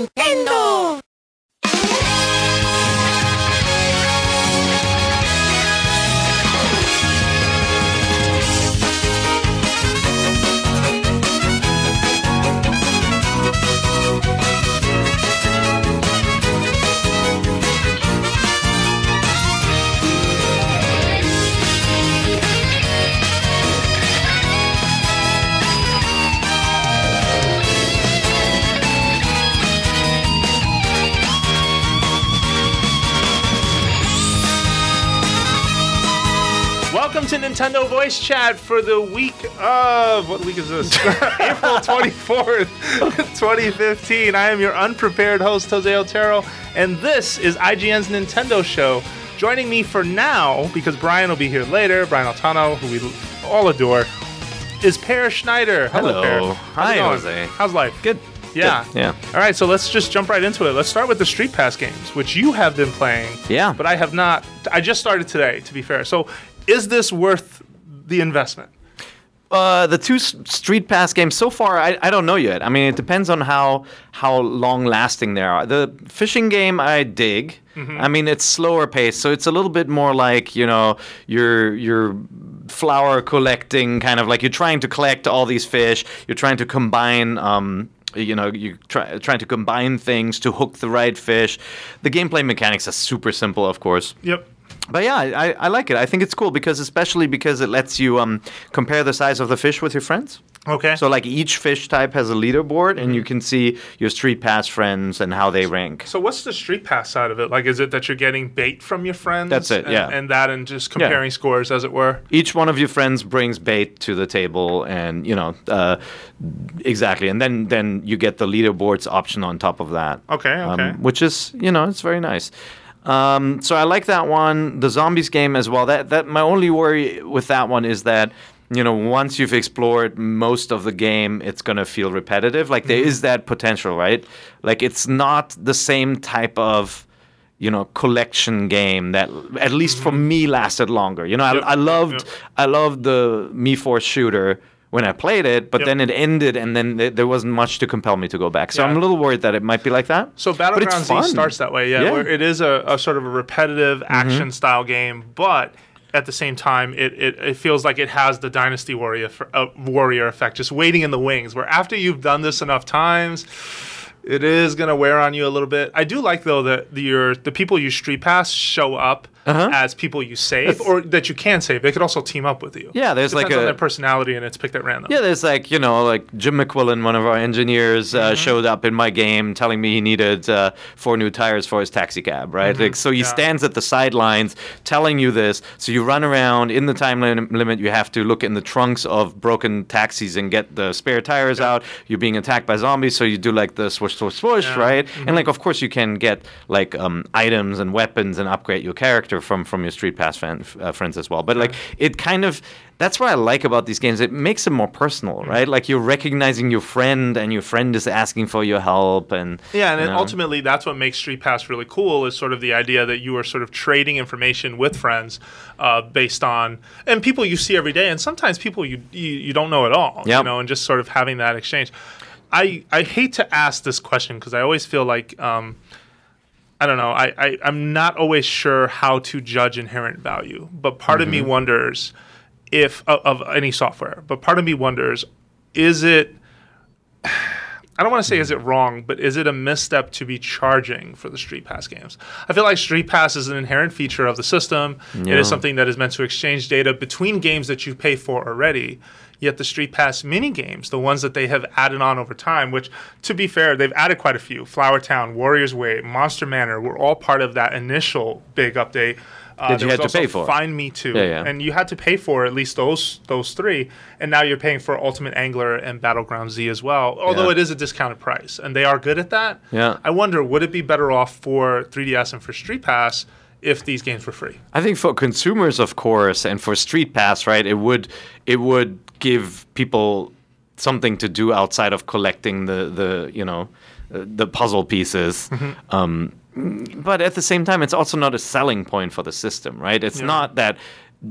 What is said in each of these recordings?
Nintendo! Nintendo Voice Chat for the week of what week is this? April 24th, 2015. I am your unprepared host, Jose Otero, and this is IGN's Nintendo Show. Joining me for now, because Brian will be here later, Brian Altano, who we all adore, is Peer Schneider. Hello, Hello. Peer. How's Hi, going? Jose. How's life? Good. Yeah. Good. Yeah. All right, so let's just jump right into it. Let's start with the Street Pass games, which you have been playing. Yeah. But I have not. I just started today, to be fair. So, is this worth the investment? Uh, the two Street Pass games so far, I, I don't know yet. I mean, it depends on how how long lasting they are. The fishing game, I dig. I mean, it's slower paced, so it's a little bit more like you know you're you're flower collecting, kind of like you're trying to collect all these fish. You're trying to combine. Um, you know, you're try, trying to combine things to hook the right fish. The gameplay mechanics are super simple, of course. Yep. But yeah, I, I like it. I think it's cool because especially because it lets you um, compare the size of the fish with your friends. Okay. So like each fish type has a leaderboard, and you can see your street pass friends and how they rank. So what's the street pass side of it? Like, is it that you're getting bait from your friends? That's it, and, yeah. And that, and just comparing scores, as it were. Each one of your friends brings bait to the table, and you know uh, exactly. And then then you get the leaderboards option on top of that. Okay, um, okay. which is you know it's very nice. Um, so I like that one. The zombies game as well. That that my only worry with that one is that you know once you've explored most of the game, it's gonna feel repetitive. Like Mm-hmm. there is that potential, right? Like it's not the same type of you know collection game that at least for me lasted longer. You know, Mm-hmm. Yep, I, I loved yep. I loved the Mii Force shooter when I played it, but Yep. then it ended, and then th- there wasn't much to compel me to go back. So Yeah. I'm a little worried that it might be like that. So But it's Battleground Z starts that way, yeah. Yeah. Where it is a, a sort of a repetitive action style game, but at the same time, it, it, it feels like it has the Dynasty Warrior uh, warrior effect, just waiting in the wings. Where after you've done this enough times, it is gonna wear on you a little bit. I do like though that the your the people you street pass show up Uh-huh. as people you save, or that you can save. They could also team up with you. Yeah, there's Depends like a- their personality, and it's picked at random. Yeah, there's like you know, like Jim McQuillan, one of our engineers, Mm-hmm. uh, showed up in my game, telling me he needed uh, four new tires for his taxi cab. Right, like so he Mm-hmm. Yeah. stands at the sidelines telling you this. So you run around in the time lim- limit. You have to look in the trunks of broken taxis and get the spare tires out. You're being attacked by zombies, so you do like the swoosh, swoosh, swoosh, Yeah. right? And like, of course, you can get like um, items and weapons and upgrade your character from from your street pass fan, uh, friends as well. But like, it kind of that's what I like about these games. It makes them more personal, Mm-hmm. right? Like you're recognizing your friend, and your friend is asking for your help, and Yeah, and you know. ultimately that's what makes Street Pass really cool is sort of the idea that you are sort of trading information with friends uh, based on and people you see every day, and sometimes people you you, you don't know at all, you know, and just sort of having that exchange. I I hate to ask this question because I always feel like. Um, I don't know. I, I, I'm not always sure how to judge inherent value, but part of me mm-hmm. wonders if of, of any software. But part of me wonders, is it I don't want to say is it wrong, but is it a misstep to be charging for the Street Pass games? I feel like Street Pass is an inherent feature of the system. It Yeah. is something that is meant to exchange data between games that you pay for already. Yet the Street Pass mini games, the ones that they have added on over time, which to be fair, they've added quite a few. Flower Town, Warriors Way, Monster Manor were all part of that initial big update. Uh, That you had to pay for. Find Mii II, Yeah, yeah. and you had to pay for at least those those three, and now you're paying for Ultimate Angler and Battleground Z as well. Although Yeah. it is a discounted price, and they are good at that. Yeah. I wonder, would it be better off for 3DS and for Street Pass if these games were free? I think for consumers, of course, and for Street Pass, right, it would it would give people something to do outside of collecting the the you know the puzzle pieces. Um, but at the same time, it's also not a selling point for the system, right? It's Yeah. not that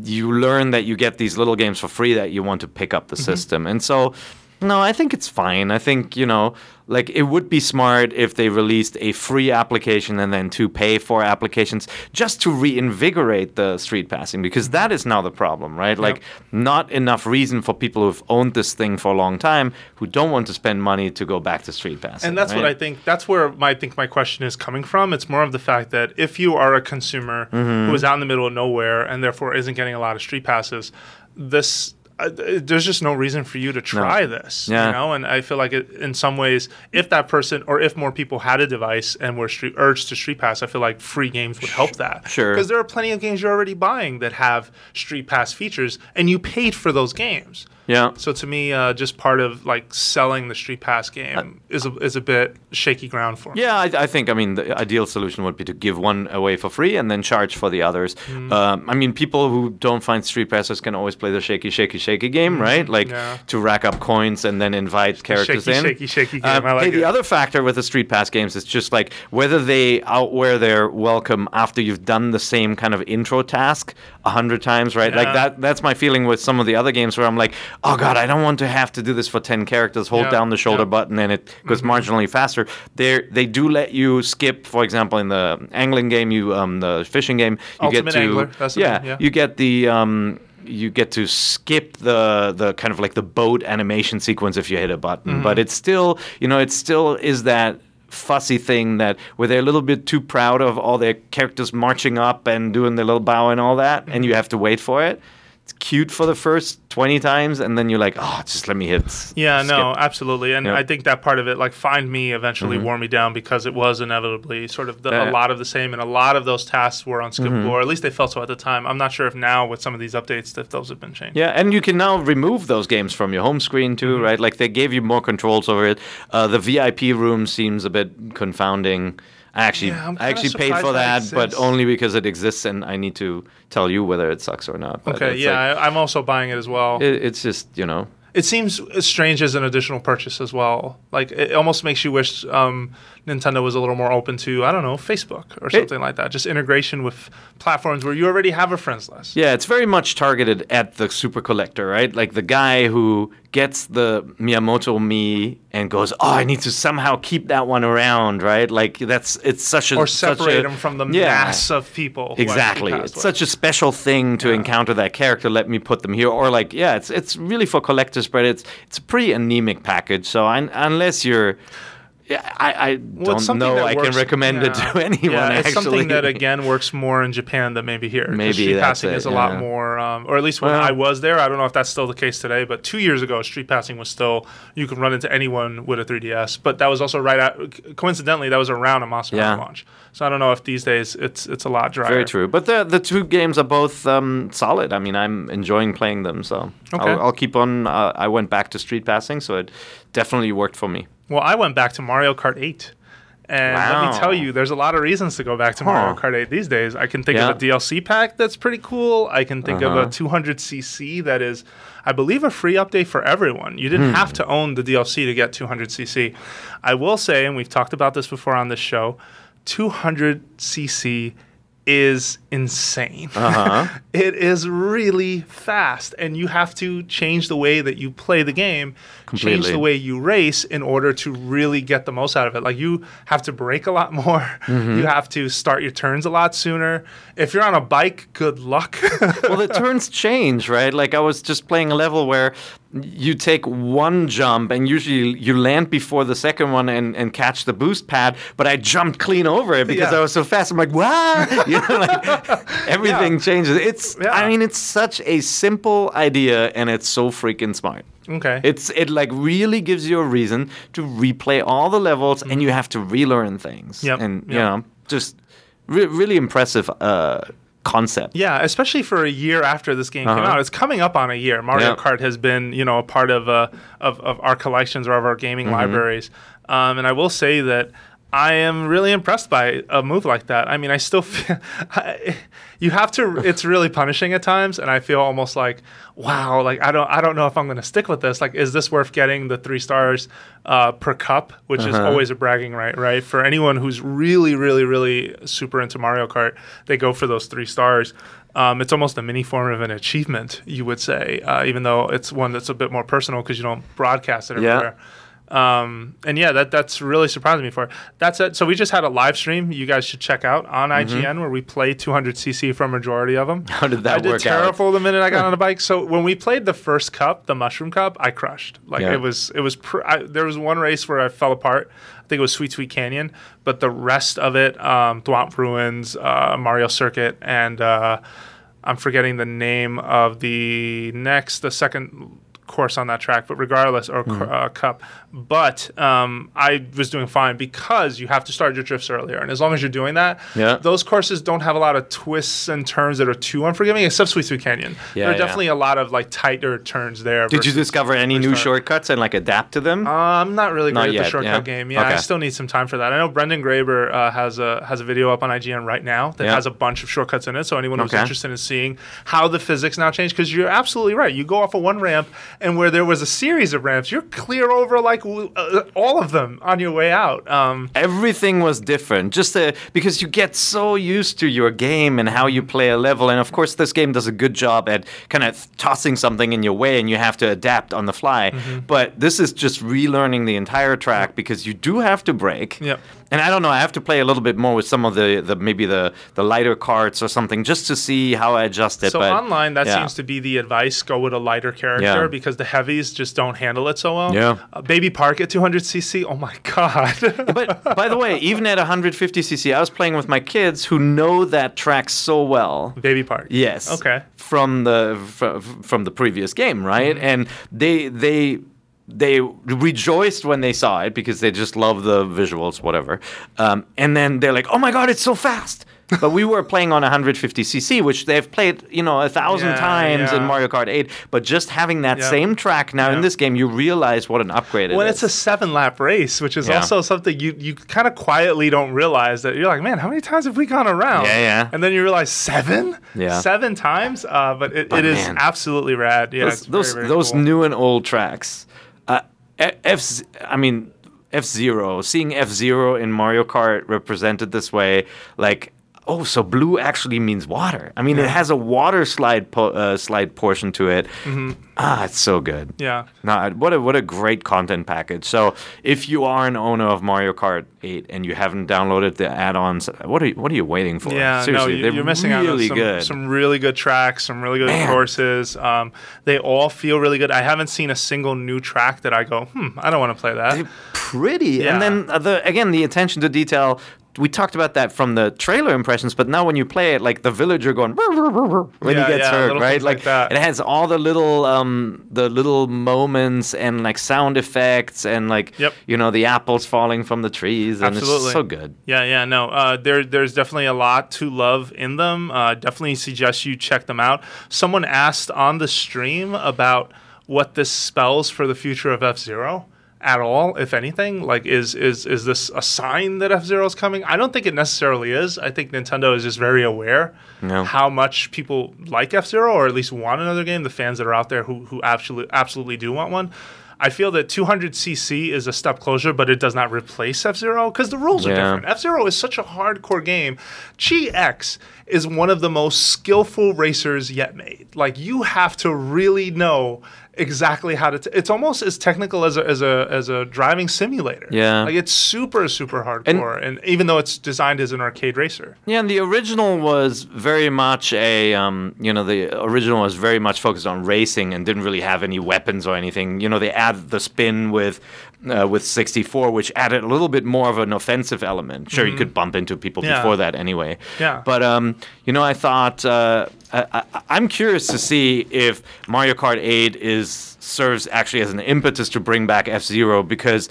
you learn that you get these little games for free that you want to pick up the system, and so. No, I think it's fine. I think, you know, like it would be smart if they released a free application and then two pay for applications just to reinvigorate the street passing because that is now the problem, right? Like not enough reason for people who've owned this thing for a long time who don't want to spend money to go back to street passing. And that's what I think. That's where my, I think my question is coming from. It's more of the fact that if you are a consumer Mm-hmm. who is out in the middle of nowhere and therefore isn't getting a lot of street passes, this uh, there's just no reason for you to try this. Yeah. You know, and I feel like it, in some ways, if that person or if more people had a device and were street, urged to street pass, I feel like free games would help that. Sure. Because there are plenty of games you're already buying that have street pass features, and you paid for those games. Yeah. So to me, uh, just part of like selling the Street Pass game is a, is a bit shaky ground for me. Yeah, I, I think I mean the ideal solution would be to give one away for free and then charge for the others. Mm. Um, I mean, people who don't find street passes can always play the shaky, shaky, shaky game, right? Like Mm, yeah. to rack up coins and then invite characters shaky, in. shaky, shaky game. Um, I like hey, the other factor with the street pass games is just like whether they outwear their welcome after you've done the same kind of intro task a hundred times, right? Yeah. Like that. That's my feeling with some of the other games where I'm like, oh god, I don't want to have to do this for ten characters. Hold Yeah, down the shoulder. Mm-hmm. button and it goes marginally faster. They they do let you skip, for example, in the angling game, you um the fishing game, you Ultimate get to Angler, yeah, name, yeah. you get the um you get to skip the the kind of like the boat animation sequence if you hit a button, Mm-hmm. but it's still you know it still is that fussy thing that where they're a little bit too proud of all their characters marching up and doing their little bow and all that, and Mm-hmm. you have to wait for it. Cute for the first twenty times, and then you're like, oh, just let me hit. Yeah, no, absolutely, and. Mm-hmm. I think that part of it, like Find Mii, eventually wore me down because it was inevitably sort of the, a lot of the same, and a lot of those tasks were unskippable, Mm-hmm. or at least they felt so at the time. I'm not sure if now with some of these updates if those have been changed. Yeah, and you can now remove those games from your home screen too, Mm-hmm. right? Like they gave you more controls over it. Uh, the VIP room seems a bit confounding. I actually, Yeah, I actually paid for that but only because it exists, and I need to tell you whether it sucks or not. But Okay, yeah, like- I, I'm also buying it as well. it, it's just you know, It seems strange as an additional purchase as well. Like it almost makes you wish um, Nintendo was a little more open to I don't know Facebook or something like that. Just integration with platforms where you already have a friends list. Yeah, it's very much targeted at the super collector, right? Like the guy who gets the Miyamoto Mii and goes, "Oh, I need to somehow keep that one around," right? Like that's it's such a Or separate them from the Yeah. mass of people. Exactly. It's away. such a special thing to encounter that character. Let me put them here. Or like, yeah, it's it's really for collectors, but it's it's a pretty anemic package. So I, unless you're, yeah, I, I Well, don't know. I can works- recommend it to anyone. Yeah, it's actually, something that again works more in Japan than maybe here. Maybe street passing it, is a lot more, um, or at least when Well- I was there. I don't know if that's still the case today, but two years ago, street passing was still you could run into anyone with a 3DS. But that was also right at coincidentally that was around a Monster Yeah. Launch. So I don't know if these days it's it's a lot drier. Very true. But the the two games are both um, solid. I mean, I'm enjoying playing them. So Okay. I'll, I'll keep on. Uh, I went back to street passing, so it definitely worked for me. Well, I went back to Mario Kart 8. And let me tell you, there's a lot of reasons to go back to Mario Kart 8 these days. I can think Yeah. of a DLC pack that's pretty cool. I can think of Uh-huh. a 200cc that is, I believe, a free update for everyone. You didn't Hmm. have to own the DLC to get 200cc. I will say, and we've talked about this before on this show, 200cc is insane. Uh-huh. it is really fast, and you have to change the way that you play the game, change the way you race in order to really get the most out of it. Like you have to brake a lot more, Mm-hmm. you have to start your turns a lot sooner. If you're on a bike, good luck. well, the turns change, right? Like I was just playing a level where you take one jump and usually you land before the second one and, and catch the boost pad, but I jumped clean over it because Yeah. I was so fast. I'm like, wow, you know, like everything Yeah. changes. It's, Yeah. I mean, it's such a simple idea and it's so freaking smart. okay. It's it like really gives you a reason to replay all the levels, and you have to relearn things. Yep, And you know, just re- really impressive uh, concept. Yeah, especially for a year after this game came Uh-huh. out. It's coming up on a year. Mario Yeah. Kart has been, you know, a part of uh, of, of our collections or of our gaming Mm-hmm. libraries. Um, and I will say that I am really impressed by a move like that. I mean, I still feel I, you have to. It's really punishing at times, and I feel almost like, wow, like I don't, I don't know if I'm going to stick with this. Like, is this worth getting the three stars uh, per cup, which is Uh-huh. always a bragging right, right? For anyone who's really, really, really super into Mario Kart, they go for those three stars. Um, it's almost a mini form of an achievement, you would say, uh, even though it's one that's a bit more personal because you don't broadcast it Yeah. Um, and yeah, that that's really surprising me for. That's it. So we just had a live stream. You guys should check out on IGN where we play 200cc for a majority of them. Mm-hmm. How did that I did work out? terrible the minute I got on the bike. So when we played the first cup, the mushroom cup, I crushed. Like Yeah. it was it was. Pr- I, there was one race where I fell apart. I think it was Sweet Sweet Canyon, but the rest of it, um, Thwomp Ruins, uh, Mario Circuit, and uh, I'm forgetting the name of the next, the second course on that track, but regardless, or Hmm. uh, cup. But um, I was doing fine because you have to start your drifts earlier, and as long as you're doing that, Yeah. those courses don't have a lot of twists and turns that are too unforgiving, except Sweet Sweet Canyon. Yeah, there are yeah. definitely a lot of like tighter turns there. Did you discover any new time. shortcuts and like adapt to them? Uh, I'm not really Not great at yet, the shortcut yeah? game. Yeah, I still need some time for that. I know Brendan Graeber uh, has a has a video up on IGN right now that has a bunch of shortcuts in it. So anyone who's Okay. interested in seeing how the physics now change, because you're absolutely right. You go off of one ramp, and where there was a series of ramps, you're clear over like uh, all of them on your way out. Um, everything was different just uh, because you get so used to your game and how you play a level and of course this game does a good job at kind of tossing something in your way and you have to adapt on the fly Mm-hmm. but this is just relearning the entire track because you do have to break. Yep. And I don't know I have to play a little bit more with some of the, the maybe the the lighter cards or something just to see how I adjust it so but online, that yeah. seems to be the advice: go with a lighter character Yeah. because the heavies just don't handle it so well. Yeah. Uh, Baby Park at 200cc. Oh my god. but by the way, even at 150cc, I was playing with my kids who know that track so well. Baby Park. Yes. Okay. From the from the previous game, right? Mm-hmm. And they they they rejoiced when they saw it because they just love the visuals, whatever. Um, and then they're like, "Oh my god, it's so fast!" but we were playing on 150cc, which they've played, you know, a thousand Yeah, times in. Mario Kart 8. But just having that Yeah. same track now in this game, you realize what an upgrade it is. Well, it's a seven lap race, which is Yeah. also something you, you kind of quietly don't realize that you're like, man, how many times have we gone around? Yeah, yeah. And then you realize seven? Yeah. Seven times? Uh, but it, But it is absolutely rad. Yeah. those very, those, very those cool. new and old tracks. F, I mean F Zero. Seeing F Zero in Mario Kart represented this way, like. Oh, so blue actually means water. I mean, it has a water slide po- uh, slide portion to it. Ah, it's so good. Mm-hmm. Yeah. No, what a what a great content package. So, if you are an owner of Mario Kart 8 and you haven't downloaded the add-ons, what are you, what are you waiting for? Yeah, seriously, no, you, they're you're missing out on some, good. some really good tracks, some really good Man. courses. Um, they all feel really good. I haven't seen a single new track that I go, hmm, I don't want to play that. They're pretty. Yeah. And then uh, the again the attention to detail. We talked about that from the trailer impressions, but now when you play it, like the villager going when Yeah, he gets yeah, hurt, right? like that. it has all the little um the little moments and like sound effects and like Yep. you know the apples falling from the trees and Absolutely. it's so good. Yeah, yeah, no. Uh, there, there's definitely a lot to love in them. Uh, definitely suggest you check them out. Someone asked on the stream about what this spells for the future of F Zero at all, if anything. Like, is is is this a sign that F Zero is coming? I don't think it necessarily is. I think Nintendo is just very aware Yeah. how much people like F Zero, or at least want another game. The fans that are out there who who absolutely absolutely do want one. I feel that 200cc is a step closer, but it does not replace F Zero because the rules are different. F Zero is such a hardcore game. GX is one of the most skillful racers yet made. Like you have to really know exactly how to. T- it's almost as technical as a as a as a driving simulator. Yeah. like it's super super hardcore, and, even though it's designed as an arcade racer. Yeah, and the original was very much a, um, you know, the original was very much focused on racing and didn't really have any weapons or anything. You know, they added the spin with, uh, with 64, which added a little bit more of an offensive element. Sure, you could bump into people Mm-hmm. Yeah. before that anyway. Yeah. But um, you know, I thought uh, I, I, I'm curious to see if Mario Kart 8 is serves actually as an impetus to bring back F Zero because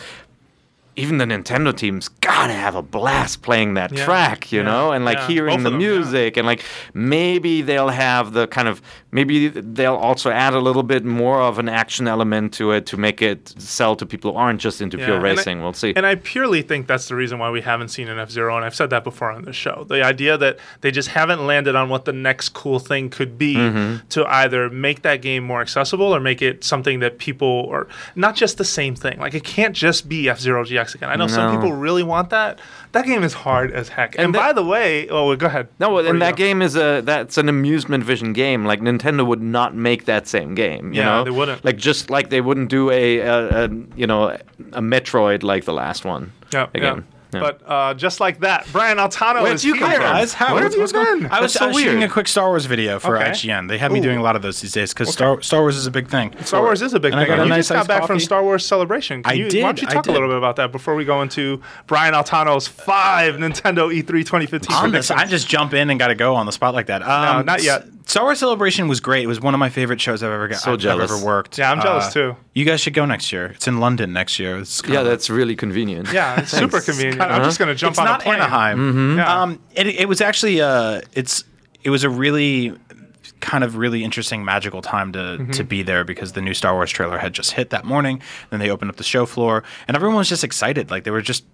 even the Nintendo teams, gotta have a blast playing that Yeah, track, you yeah, know, and like yeah. hearing the them, music, and like maybe they'll have the kind of maybe they'll also add a little bit more of an action element to it to make it sell to people who aren't just into pure and I- racing. we'll see. And I purely think that's the reason why we haven't seen an F Zero, and I've said that before on the show. The idea that they just haven't landed on what the next cool thing could be Mm-hmm. to either make that game more accessible or make it something that people or not just the same thing. Like it can't just be F Zero GX again. I know some people really want that. That game is hard as heck. And, And by the way, oh, well, go ahead. No, and that go. game is a that's an amusement vision game. Like Nintendo would not make that same game. You Yeah, know, they wouldn't. Like just like they wouldn't do a, a, a you know a Metroid like the last one. Yeah, again. yeah. Yeah. But uh, just like that, Brian Altano Where'd is you come here. from? guys, how Where have you what's going- been? I was, That's so I was shooting weird. a quick Star Wars video for Okay. IGN. They have me Ooh. doing a lot of those these days because Star, Star Wars is a big thing. Star Wars is a big And I thing. got a you nice just got iced back from coffee. Star Wars Celebration. Can I you, Why don't you I talk a did. little bit about that before we go into Brian Altano's five Nintendo E E3 2015 on this, predictions? I just jump in and got to go on the spot like that. Um, not yet. Star Wars Celebration was great. It was one of my favorite shows I've ever got. So I've jealous. ever worked. Yeah, I'm jealous Uh, too. You guys should go next year. It's in London next year. It's yeah, of- that's really convenient. yeah, it's super convenient. I'm just gonna jump it's on not a plane. Anaheim. Mm-hmm. Yeah. Um, it, it was actually uh, it's it was a really kind of really interesting magical time to Mm-hmm. to be there because the new Star Wars trailer had just hit that morning. Then they opened up the show floor and everyone was just excited. Like they were just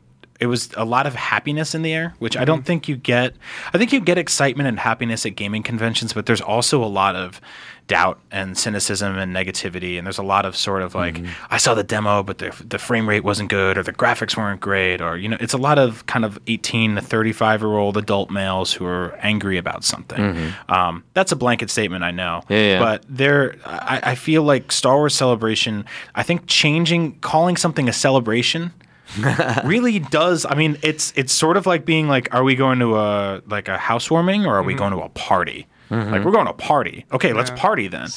it was a lot of happiness in the air, which I Mm-hmm. don't think you get. I think you get excitement and happiness at gaming conventions, but there's also a lot of doubt and cynicism and negativity. And there's a lot of sort of like, I saw the demo, but the, the frame rate wasn't good, or the graphics weren't great, or, you know, it's a lot of kind of 18 to 35 year old adult males who are angry about something. Um, that's a blanket statement, I know. Yeah, yeah. But there, I, I feel like Star Wars Celebration, I think changing, calling something a celebration really does i mean it's it's sort of like being like are we going to a like a housewarming or are we mm-hmm. going to a party like we're going to a party okay let's party then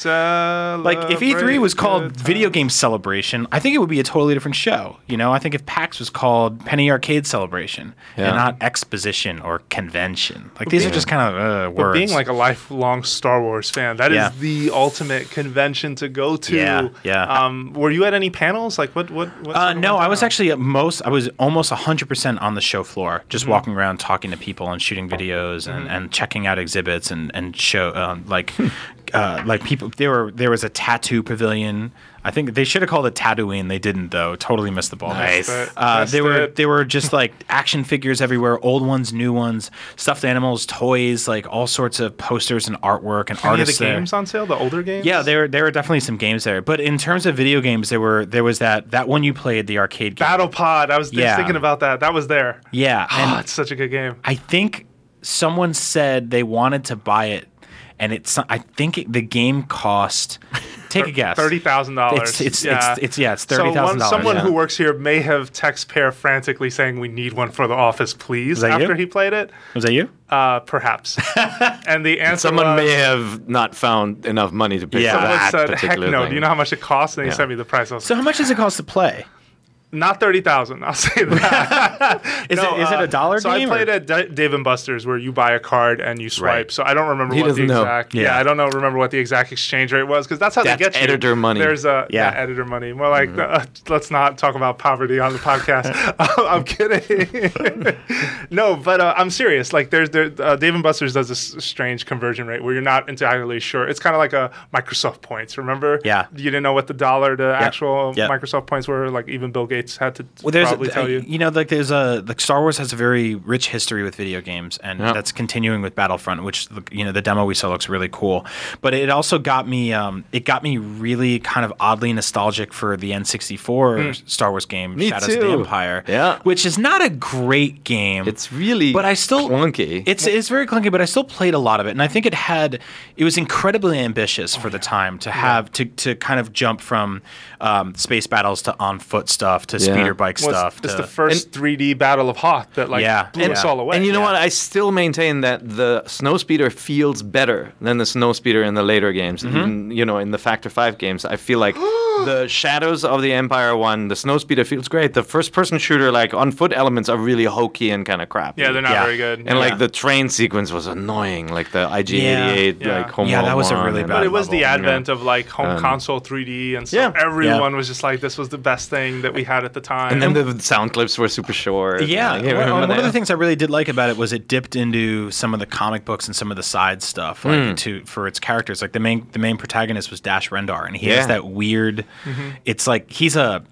like if E3 was called Video Game Celebration, I think it would be a totally different show. You know, I think if PAX was called Penny Arcade Celebration Yeah. and not Exposition or Convention, like these are just kind of uh, But words. being like a lifelong Star Wars fan, that is Yeah. the ultimate convention to go to. Yeah, yeah. Um, were you at any panels? Like what? What? what Uh, no, I was down? actually at most. I was almost hundred percent on the show floor, just Mm-hmm. walking around, talking to people, and shooting videos, and, and checking out exhibits, and and show um, like uh, like people. There were there was a tattoo pavilion. I think they should have called it Tatooine. They didn't though. Totally missed the ball. there. Nice. But Uh, that's there were it. there were just like action figures everywhere, old ones, new ones, stuffed animals, toys, like all sorts of posters and artwork and Any of the artists there. games on sale? The older games? Yeah, there there were definitely some games there, but in terms of video games, there were there was that that one you played the arcade game. Battle Pod. I was just Yeah. thinking about that. That was there. Yeah, Ah, and it's such a good game. I think someone said they wanted to buy it, and it's I think it, the game cost. Take a guess. Thirty thousand dollars. It's it's, it's it's yeah, it's So thirty one, thousand dollars. someone yeah. who works here may have text Peer frantically saying, "We need one for the office, please." that you? After he played it, was that you? uh, perhaps. and the answer Someone was, may have not found enough money to pay Yeah. for someone that said, "Heck no!" thing. Do you know how much it costs? And he Yeah. sent me the price. I was So how much does it cost to play? Not thirty thousand. I'll say that. Is No, it is it uh, a dollar So game? I played or- at D- Dave and Buster's where you buy a card and you swipe. Right. So I don't remember He what the exact. Yeah. Yeah. I don't know. Remember what the exact exchange rate was because that's how That's they get you. editor money. There's a yeah, Yeah. Mm-hmm. editor money. More like uh, let's not talk about poverty on the podcast. I'm kidding. no, but uh, I'm serious. Like there's there uh, Dave and Buster's does this strange conversion rate where you're not entirely sure. It's kind of like a Microsoft points. Remember? Yeah. You didn't know what the dollar to actual Yep. Microsoft points were. Like even Bill Gates had to Well, there's probably tell you. you know like there's a like Star Wars has a very rich history with video games, and Yeah. that's continuing with Battlefront, which you know the demo we saw looks really cool. But it also got me um, it got me really kind of oddly nostalgic for the N64 Star Wars game Me Shadows of the. Empire, Yeah. which is not a great game. It's really but I still clunky. It's it's very clunky, but I still played a lot of it, and I think it had it was incredibly ambitious for the time to have to to kind of jump from um, space battles to on foot stuff to Yeah. speeder bike Well, stuff. it's, it's to, the first 3D battle of Hoth that like Yeah. blew And- us all away. And you know Yeah. what? I still maintain that the snowspeeder feels better than the snowspeeder in the later games. Mm-hmm. Even, you know, in the Factor Five games, I feel like the Shadows of the Empire one, the Snowspeeder feels great. The first-person shooter, like on foot elements, are really hokey and kind of crap. Yeah, they're not Yeah. very good. And Yeah. like the train sequence was annoying, like the IG88, Yeah. like home Yeah, that was a really and- bad But it was the level, advent of like home Um, console 3D, and so yeah. everyone Yeah. was just like, "This was the best thing that we had at the time." And then the sound clips were super short. Yeah, Like, one, remember one of that? the things I really did like about it was it dipped into some of the comic books and some of the side stuff, like Hmm. to for its characters. Like the main the main protagonist was Dash Rendar, and he Yeah. has that weird. Mm-hmm. It's like he's a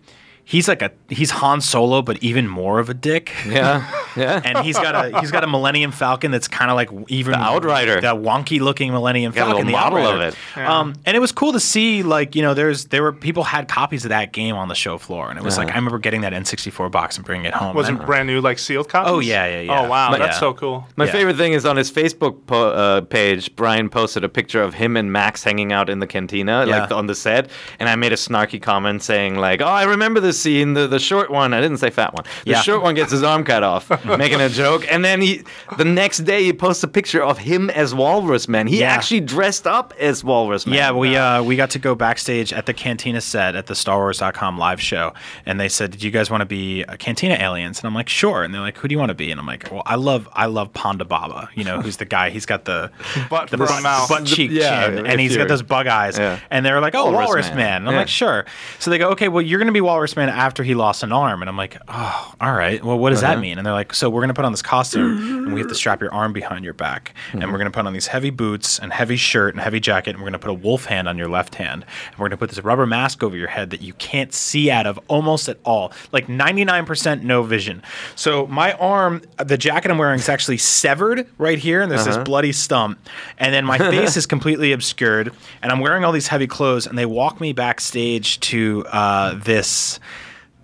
he's like a he's Han Solo, but even more of a dick. Yeah, yeah. And he's got a he's got a Millennium Falcon that's kind of like even The Outrider. the wonky looking Millennium Got a Falcon, the model of Outrider. it. Um, and it was cool to see like you know there's there were people had copies of that game on the show floor, and it was like Uh-huh. I remember getting that N64 box and bringing it home. Wasn't brand new, like sealed copies? Oh, yeah, yeah, yeah. Oh wow, But- that's yeah. so cool. My Yeah. favorite thing is on his Facebook po- uh, page, Brian posted a picture of him and Max hanging out in the cantina, Yeah. like on the set. And I made a snarky comment saying, like, oh, I remember this scene, the, the short one. I didn't say fat one. The Yeah. short one gets his arm cut off, making a joke. And then he, the next day, he posts a picture of him as Walrus Man. He Yeah. actually dressed up as Walrus Man. Yeah, we uh, we got to go backstage at the Cantina set at the StarWars.com live show, and they said, Do you guys want to be uh, Cantina aliens?" And I'm like, "Sure." And they're like, "Who do you want to be?" And I'm like, "Well, I love I love Ponda Baba. You know, who's the guy? He's got the Butt the for a butt, mouth. butt cheek yeah, chin, and he's got those bug eyes." Yeah. And they're like, "Oh, Walrus Walrus, Man. Man." And I'm Yeah. like, "Sure." So they go, "Okay, well, you're going to be Walrus Man after he lost an arm." And I'm like, "Oh, all right. Well, what does Uh-huh. that mean?" And they're like, "So we're going to put on this costume, and we have to strap your arm behind your back, Mm-hmm. and we're going to put on these heavy boots and heavy shirt and heavy jacket, and we're going to put a wolf hand on your left hand, and we're going to put this rubber mask over your head that you can't see out of almost at all, like 99% no vision. So my arm, the jacket I'm wearing is actually severed right here, and there's Uh-huh. this bloody stump, and then my face is completely obscured, and I'm wearing all these heavy clothes, and they walk me backstage to uh, this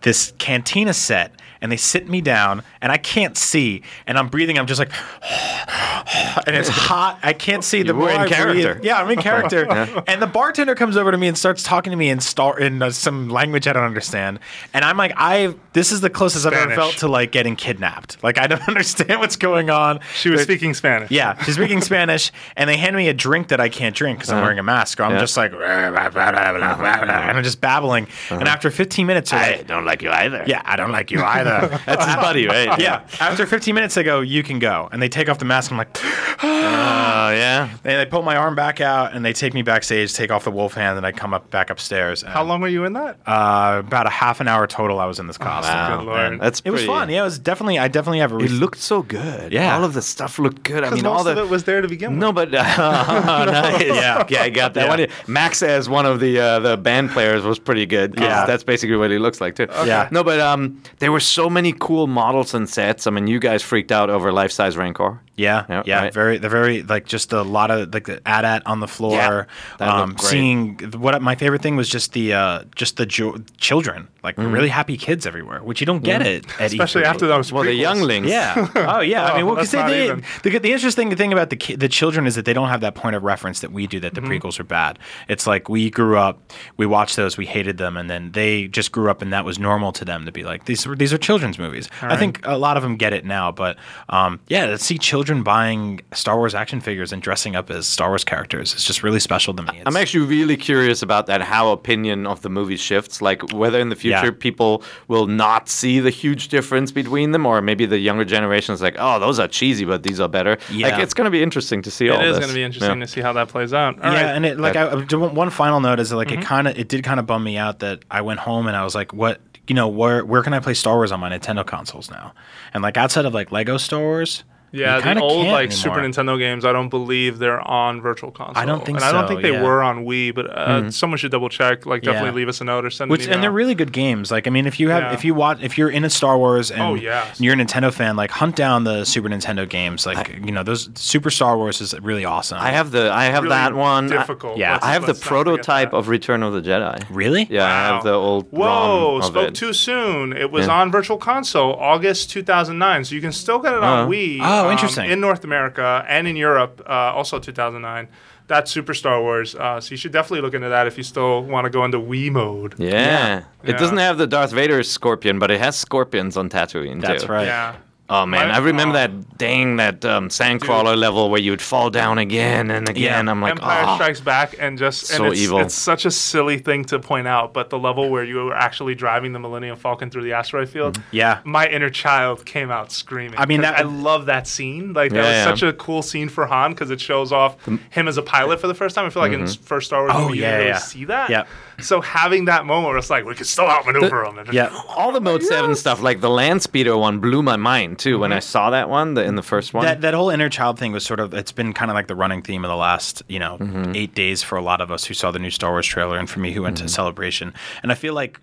this cantina set and they sit me down and I can't see and I'm breathing I'm just like and it's hot I can't see the You were more in I character. breathe- yeah I'm in character and the bartender comes over to me and starts talking to me in star in uh, some language I don't understand and I'm like I this is the closest I've ever felt to like getting kidnapped like I don't understand what's going on She was They're- speaking Spanish. yeah, she's speaking Spanish, and they hand me a drink that I can't drink because I'm uh-huh. wearing a mask. I'm Yeah. just like, uh-huh. and I'm just babbling. And uh-huh. after 15 minutes, they're I don't like you either. yeah, I don't like you either. That's his buddy, right? yeah. After 15 minutes, they go, you can go, and they take off the mask. I'm like, Oh, yeah. and they pull my arm back out, and they take me backstage, take off the wolf hand, and I come up back upstairs. How long were you in that? Uh, about a half an hour total. I was in this costume. Wow. Good lord. That's It was pretty- fun. Yeah, it was definitely. I definitely have a. It looked so good. Yeah. All of the stuff looked good. I Because mean, all most the of it was there to begin with. No, but uh, nice. Yeah. yeah, I got that Yeah. one. Max as one of the uh, the band players was pretty good. 'cause Yeah. that's basically what he looks like too. Yeah. No, but um, there were so many cool models and sets. I mean, you guys freaked out over life size Rancor. Yeah, Yeah, yeah, right. very, the very like just a lot of like the AT-AT on the floor. Yeah, that um, great. seeing what my favorite thing was just the uh, just the jo- children, like Mm. really happy kids everywhere, which you don't get it at especially E3. after those. Well, the younglings. Yeah. Oh, yeah. I mean, well, because they, they, the, the interesting thing about the ki- the children is that they don't have that point of reference that we do. That the Mm-hmm. prequels are bad. It's like we grew up, we watched those, we hated them, and then they just grew up, and that was normal to them to be like these. are- These are children's movies. I think a lot of them get it now, but um, yeah, to see children buying Star Wars action figures and dressing up as Star Wars characters is just really special to me. I'm actually really curious about that. How opinion of the movie shifts, like whether in the future Yeah. people will not see the huge difference between them, or maybe the younger generation is like, "Oh, those are cheesy, but these are better." Yeah. Like it's going to be interesting to see all It is going to be interesting Yeah. to see how that plays out. All yeah, right. and it like I, I- one final note is that like Mm-hmm. it kind of it did kind of bum me out that I went home and I was like, what you know where where can I play Star Wars on my Nintendo consoles now? And like outside of like Lego Star Wars, Yeah, the old like anymore. Super Nintendo games, I don't believe they're on Virtual Console. I don't think and I don't think they yeah. were on Wii, but uh, someone should double check. Like, definitely Yeah. leave us a note or send Which an email. and they're really good games. Like I mean, if you have Yeah. if you watch if you're in a Star Wars and Oh, yes. you're a Nintendo fan, like hunt down the Super Nintendo games. Like you know those Super Star Wars is really awesome. I have the I have Really that one. I- yeah. Let's- I have the let's not forget prototype of Return of the Jedi. really Yeah, I have the old. Whoa, ROM of spoke it. too soon. It was Yeah. on Virtual Console August 2009, so you can still get it on Oh. Wii. Oh, um, interesting. in North America and in Europe, uh, also 2009. That's Super Star Wars. Uh, so you should definitely look into that if you still want to go into Wii mode. Yeah. It Yeah. doesn't have the Darth Vader scorpion, but it has scorpions on Tatooine That's too. right. Yeah. Oh man, My- I remember oh. that dang that um, sandcrawler level where you would fall down again and again. I'm like, Empire oh. Strikes Back, and just So and it's, evil. It's such a silly thing to point out, but the level where you were actually driving the Millennium Falcon through the asteroid field, mm-hmm. Yeah. my inner child came out screaming. I mean, that- I love that scene. Like that Yeah, was yeah. such a cool scene for Han because it shows off mm. him as a pilot for the first time. I feel like in mm-hmm. first Star Wars, Oh, movie, you yeah, didn't really see that. Yep. So having that moment where it's like we can still outmaneuver him. And Yeah. all the Mode Seven stuff, like the land speeder one, blew my mind too when I mm-hmm. saw that one the, in the first one. That that whole inner child thing was sort of it's been kind of like the running theme of the last you know mm-hmm. eight days for a lot of us who saw the new Star Wars trailer and for me who went to mm-hmm. Celebration. And I feel like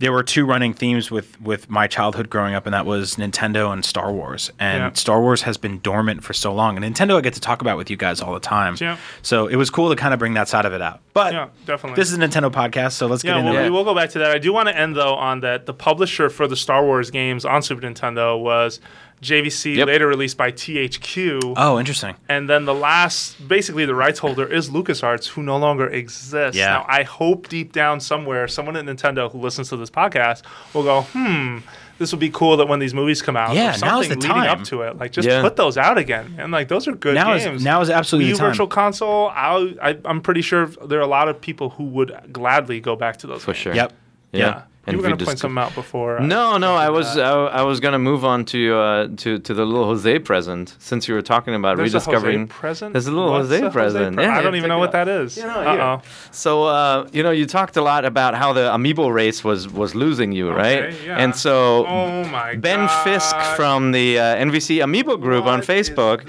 there were two running themes with with my childhood growing up and that was Nintendo and Star Wars and Yeah. Star Wars has been dormant for so long and Nintendo I get to talk about with you guys all the time Yeah. so it was cool to kind of bring that side of it out but Yeah, definitely. this is a Nintendo podcast so let's Yeah, get into well, it we will go back to that. I do want to end though on that the publisher for the Star Wars games on Super Nintendo was JVC, Yep. later released by THQ. oh interesting And then the last, basically, the rights holder is LucasArts, who no longer exists. Yeah. Now, I hope deep down somewhere, someone at Nintendo who listens to this podcast will go, hmm, this would be cool that when these movies come out, Yeah, or now's the leading time. up to it, like just Yeah. put those out again. And like those are good now is games. now is absolutely Wii the time Virtual Console, I'll, I, I'm pretty sure there are a lot of people who would gladly go back to those. for games. sure. yep Yeah. You were going to point something out before. uh, No, no, I was. I, I was gonna move on to uh, to to the little Jose present since you were talking about There's a rediscovering. Jose present. There's a little What's Jose a present. pre- yeah, I don't even know what that is. You know. Uh-oh. So uh, you know, you talked a lot about how the Amiibo race was was losing you, right? Okay, yeah. And so Oh my Ben God. Fisk from the uh, NVC Amiibo group on Facebook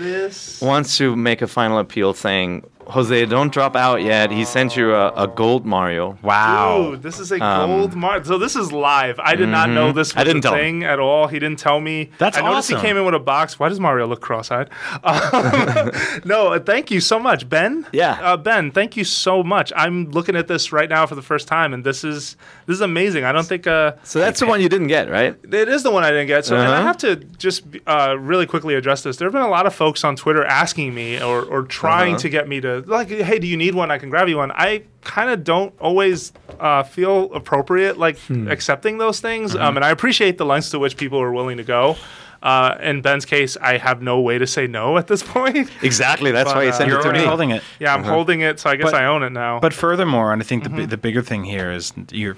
wants to make a final appeal, saying, "Jose, don't drop out yet. He sent you a, a gold Mario." wow Dude, this is a Um, gold Mario. So this is live. I did not know this was I didn't a tell him. at all. He didn't tell me. That's I noticed awesome. he came in with a box. Why does Mario look cross-eyed? Um, no, uh, thank you so much, Ben. Yeah. uh, Ben, thank you so much. I'm looking at this right now for the first time, and this is this is amazing. I don't think. Uh, So that's the one you didn't get, right? It is the one I didn't get. So, and I Uh-huh. have to just uh, really quickly address this. There have been a lot of folks on Twitter asking me or, or trying Uh-huh. to get me to, like, hey, do you need one? I can grab you one. I kind of don't always uh, feel appropriate, like, Hmm. accepting those things. Uh-huh. Um, and I appreciate the lengths to which people are willing to go. Uh, in Ben's case, I have no way to say no at this point. Exactly. That's But, why he uh, sent you're it to already me. holding it yeah, I'm holding it, so I guess But- I own it now. But furthermore, and I think the Mm-hmm. bi- the bigger thing here is you're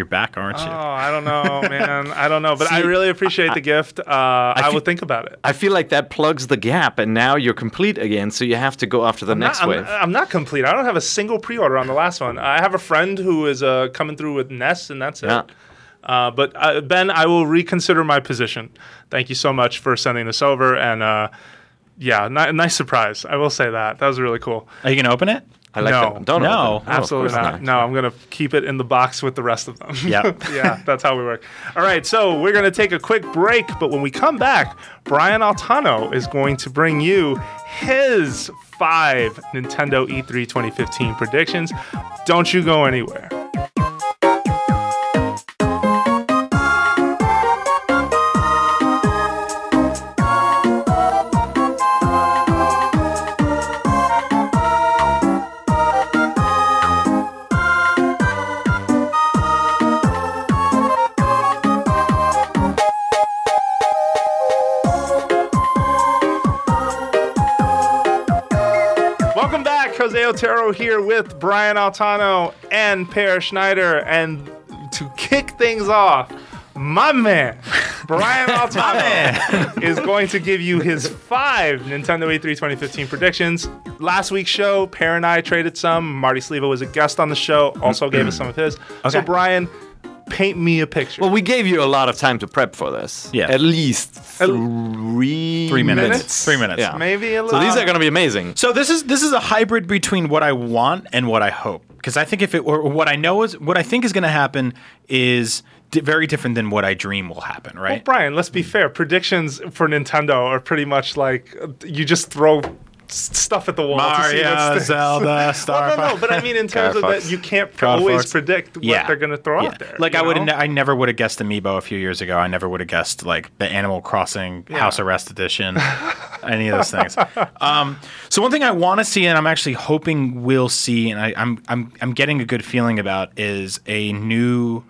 you're back, aren't you? Oh, I don't know, man. I don't know, but I really appreciate the gift. Uh, I, feel- would think about it. I feel like that plugs the gap, and now you're complete again. So you have to go after the next not, wave. I'm, I'm not complete. I don't have a single pre-order on the last one. I have a friend who is uh, coming through with Ness, and that's Yeah. it. Uh, but uh, Ben, I will reconsider my position. Thank you so much for sending this over, and uh, yeah, ni- nice surprise. I will say that that was really cool. Are you gonna open it? I like No. that. one. Don't No, open it. Oh, no, of Absolutely course not. No, I'm gonna keep it in the box with the rest of them. Yeah, yeah, that's how we work. All right, so we're gonna take a quick break, but when we come back, Brian Altano is going to bring you his five Nintendo E E3 2015 predictions. Don't you go anywhere. Otero here with Brian Altano and Peer Schneider. And to kick things off, my man, Brian Altano, is going to give you his five Nintendo E E3 2015 predictions. Last week's show, Peer and I traded some. Marty Sliva was a guest on the show, also gave us some of his. So, Brian, paint me a picture. Well, we gave you a lot of time to prep for this. Yeah. At least three, Three minutes. minutes? Three minutes. Yeah. Maybe a little. So these are going to be amazing. So this is this is a hybrid between what I want and what I hope. Because I think if it or what I know is what I think is going to happen is di- very different than what I dream will happen. Well, Right. Brian, let's be fair. Predictions for Nintendo are pretty much like uh, you just throw s- stuff at the wall. to see what Mario. Zelda, Star well, no, no, but I mean in terms of that, you can't God always Fox. predict what yeah. they're going to throw Yeah. out there. Like I would, ne- I never would have guessed Amiibo a few years ago. I never would have guessed like the Animal Crossing House Arrest Edition, any of those things. Um, so one thing I want to see, and I'm actually hoping we'll see, and I, I'm I'm I'm getting a good feeling about, is a new,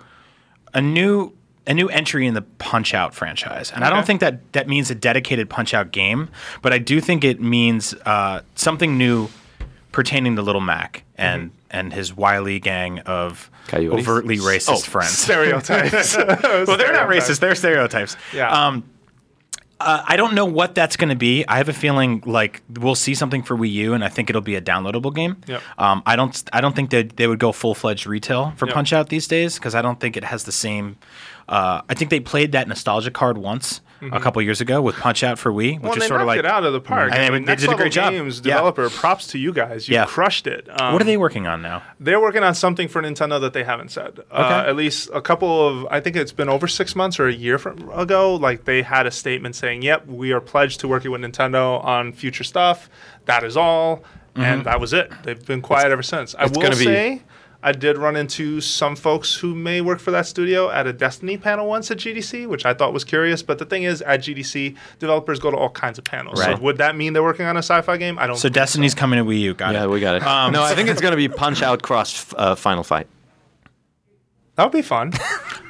a new a new entry in the Punch Out franchise, and I don't think that that means a dedicated Punch Out game, but I do think it means uh, something new pertaining to Little Mac and and his wily gang of Coyotes? overtly racist Oh, friends. Stereotypes. well, they're not racist; they're stereotypes. Yeah. Um, uh, I don't know what that's going to be. I have a feeling like we'll see something for Wii U, and I think it'll be a downloadable game. Yep. Um, I don't. I don't think that they would go full fledged retail for Yep. Punch Out these days because I don't think it has the same. Uh, I think they played that nostalgia card once a couple years ago with Punch Out for Wii, which Mm-hmm. Well, is sort of like it out of the park. And they- I mean, they did a great job. Games Yeah. developer, props to you guys. You Yeah. crushed it. Um, What are they working on now? They're working on something for Nintendo that they haven't said. Uh, at least a couple of, I think it's been over six months or a year from ago. Like they had a statement saying, "Yep, we are pledged to working with Nintendo on future stuff. That is all." And that was it. They've been quiet ever since. I will gonna be- say, I did run into some folks who may work for that studio at a Destiny panel once at GDC, which I thought was curious. But the thing is, at GDC, developers go to all kinds of panels. Right. So would that mean they're working on a sci-fi game? I don't. So think Destiny's coming to Wii U. Got it. Yeah, it. we got it. Um, no, I think it's gonna be Punch Out cross uh, Final Fight. That would be fun.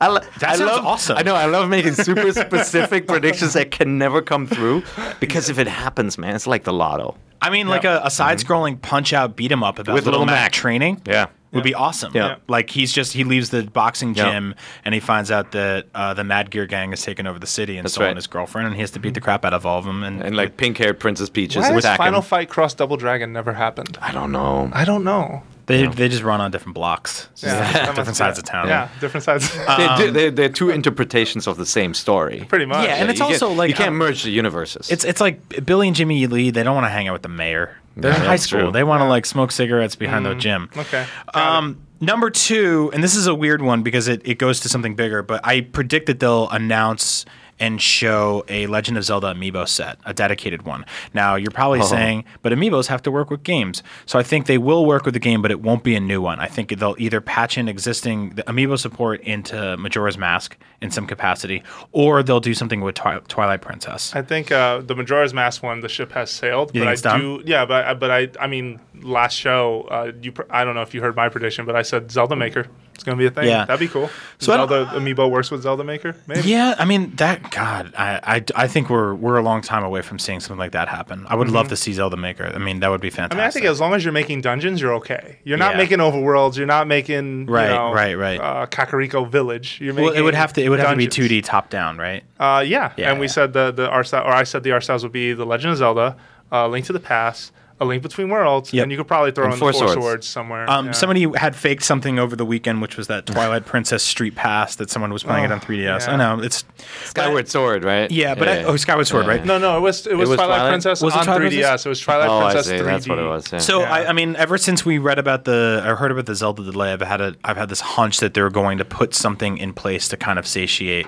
I lo- That I sounds love, awesome. I know. I love making super specific predictions that can never come through because if it happens, man, it's like the lotto. I mean, like a, a side-scrolling Punch-Out beat 'em up about With Little, Little Mac, Mac. training. Yeah. would be awesome. Yeah. Yeah. like he's just he leaves the boxing Yeah. gym and he finds out that uh, the Mad Gear gang has taken over the city and That's stolen right. his girlfriend, and he has to beat the crap out of all of them. And, And like pink-haired Princess Peach is Why has attacking. Final Fight Cross Double Dragon never happened? I don't know. I don't know. They they just run on different blocks, It's just Yeah, different sides of town. Yeah, different sides. they do, they, they're two interpretations of the same story. Pretty much. Yeah, and it's also can't- like, you can't um, merge the universes. It's it's like Billy and Jimmy Lee. They don't want to hang out with the mayor. They're Yeah, in high school. true. They want to like smoke cigarettes behind the gym. okay. Um, number two, and this is a weird one because it, it goes to something bigger, but I predict that they'll announce and show a Legend of Zelda amiibo set, a dedicated one. Now, you're probably saying, but amiibos have to work with games. So I think they will work with the game, but it won't be a new one. I think they'll either patch in existing the amiibo support into Majora's Mask in some capacity, or they'll do something with Twi- Twilight Princess. I think uh, the Majora's Mask one, the ship has sailed. You but think I it's done? do, yeah. But I- but I, I mean, last show, uh, you, pr- I don't know if you heard my prediction, but I said Zelda Maker. It's gonna be a thing. Yeah. that'd be cool. So Zelda amiibo works with Zelda Maker. Maybe. Yeah, I mean that. God, I, I, I think we're we're a long time away from seeing something like that happen. I would love to see Zelda Maker. I mean, that would be Mm-hmm. I mean, I think as long as you're making dungeons, you're okay. You're not Yeah. making overworlds. You're not making you Right, know, right, right. Uh, Kakariko Village. You're making. well, it would have to it would have to be 2D top down, right? Uh, yeah. Yeah, and we said the the art style, or I said the art styles would be the Legend of Zelda, uh, Link to the Past, A Link Between Worlds, Yep. and you could probably throw And in Four the Four Swords. Swords, somewhere. Um, yeah. Somebody had faked something over the weekend, which was that Twilight Princess Street Pass that someone was playing it on 3DS. yeah. I know it's Skyward Sword, right? yeah, but I, oh, Skyward Sword, right? No, no, it was it was, was Twilight, Twilight? Princess Was it on Twilight 3DS. Princess? It was Twilight Oh, I Princess see. 3D. That's what it was. Yeah. So Yeah. I, I mean, ever since we read about the, I heard about the Zelda delay, I've had a, I've had this hunch that they're going to put something in place to kind of satiate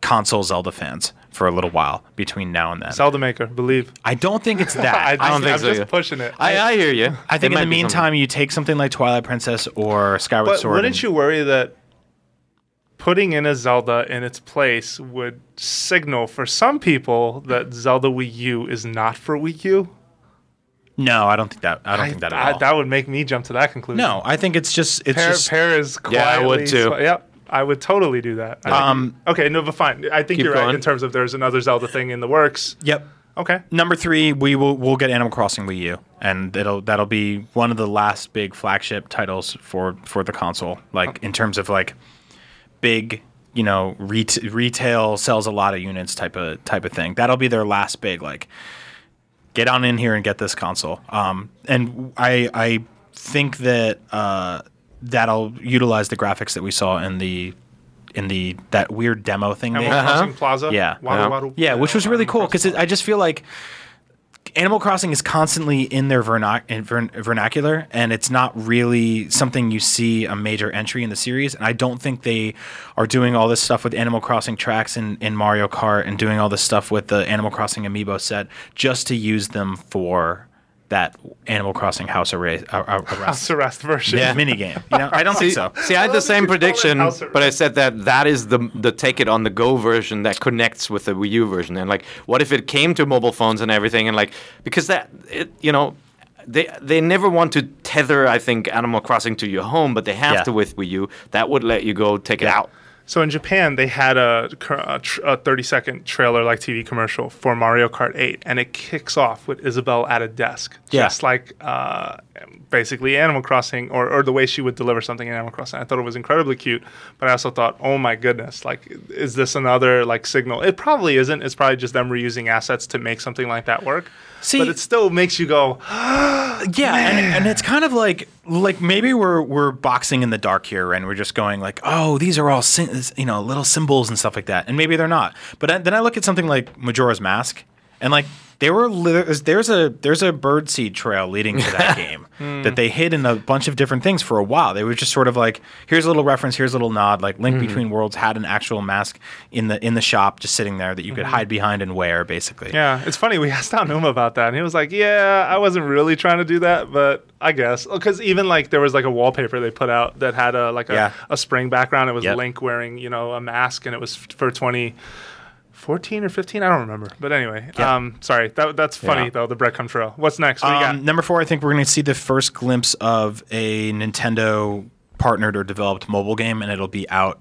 console Zelda fans for a little while between now and then. Zelda Maker, believe. I don't think it's that. I, don't think I'm so just either. pushing it. I, I hear you. I think in the meantime, you take something like Twilight Princess or Skyward but Sword. wouldn't you worry that putting in a Zelda in its place would signal for some people that Zelda Wii U is not for Wii U? No, I don't think that. I don't think that at I- all. that would make me jump to that conclusion. no, I think it's just it's Peer, just Peer is quietly. Yeah, I would too. Yep, I would totally do that. Um, okay, no, but fine. I think Keep you're right going. in terms of there's another Zelda thing in the works. yep. Okay. Number three, we will we'll get Animal Crossing Wii U, and it'll that'll be one of the last big flagship titles for for the console. Like in terms of like big, you know, ret- retail sells a lot of units type of type of thing. That'll be their last big like get on in here and get this console. Um, and I I think that uh, that'll utilize the graphics that we saw in the in the that weird demo thing. they Animal had. Crossing Plaza. Yeah. Yeah. Waru- Yeah, which was really cool because I just feel like Animal Crossing is constantly in their vernac- in vern- vernacular, and it's not really something you see a major entry in the series. And I don't think they are doing all this stuff with Animal Crossing tracks in, in Mario Kart and doing all this stuff with the Animal Crossing amiibo set just to use them for that Animal Crossing House Arrest, uh, uh, House arrest Arrest version. Yeah. mini game. You know, I don't See, think so. see, I had the same you call it prediction, but I said that that is the the take it on the go version that connects with the Wii U version. And like, what if it came to mobile phones and everything? And like, because that, it, you know, they they never want to tether, I think, Animal Crossing to your home, but they have Yeah. to with Wii U. That would let you go take it out. So in Japan, they had a, a, a 30 second trailer like TV commercial for Mario Kart 8, and it kicks off with Isabelle at a desk, Yeah. just like uh, basically Animal Crossing, or, or the way she would deliver something in Animal Crossing. I thought it was incredibly cute, but I also thought, oh my goodness, like is this another like signal? It probably isn't. It's probably just them reusing assets to make something like that work. See- but it still makes you go, Yeah, and, and it's kind of like like maybe we're we're boxing in the dark here, and we're just going like, oh, these are all you know little symbols and stuff like that, and maybe they're not. But then I look at something like Majora's Mask, and like they were li- there's a there's a birdseed trail leading to that game hmm. that they hid in a bunch of different things for a while. They were just sort of like, here's a little reference, here's a little nod. Like Link mm-hmm. Between Worlds had an actual mask in the in the shop, just sitting there that you could mm-hmm. hide behind and wear, basically. Yeah, it's funny. We asked Aonuma about that, and he was like, "Yeah, I wasn't really trying to do that, but I guess oh, because even like there was like a wallpaper they put out that had a like a, Yeah. a spring background. It was Yep. Link wearing you know a mask, and it was f- for 2014 or 15. I don't remember, but anyway. Yeah. Um, sorry, that that's funny Yeah. though. The breadcrumb trail. What's next? What do you got? Um, number four, I think we're going to see the first glimpse of a Nintendo partnered or developed mobile game, and it'll be out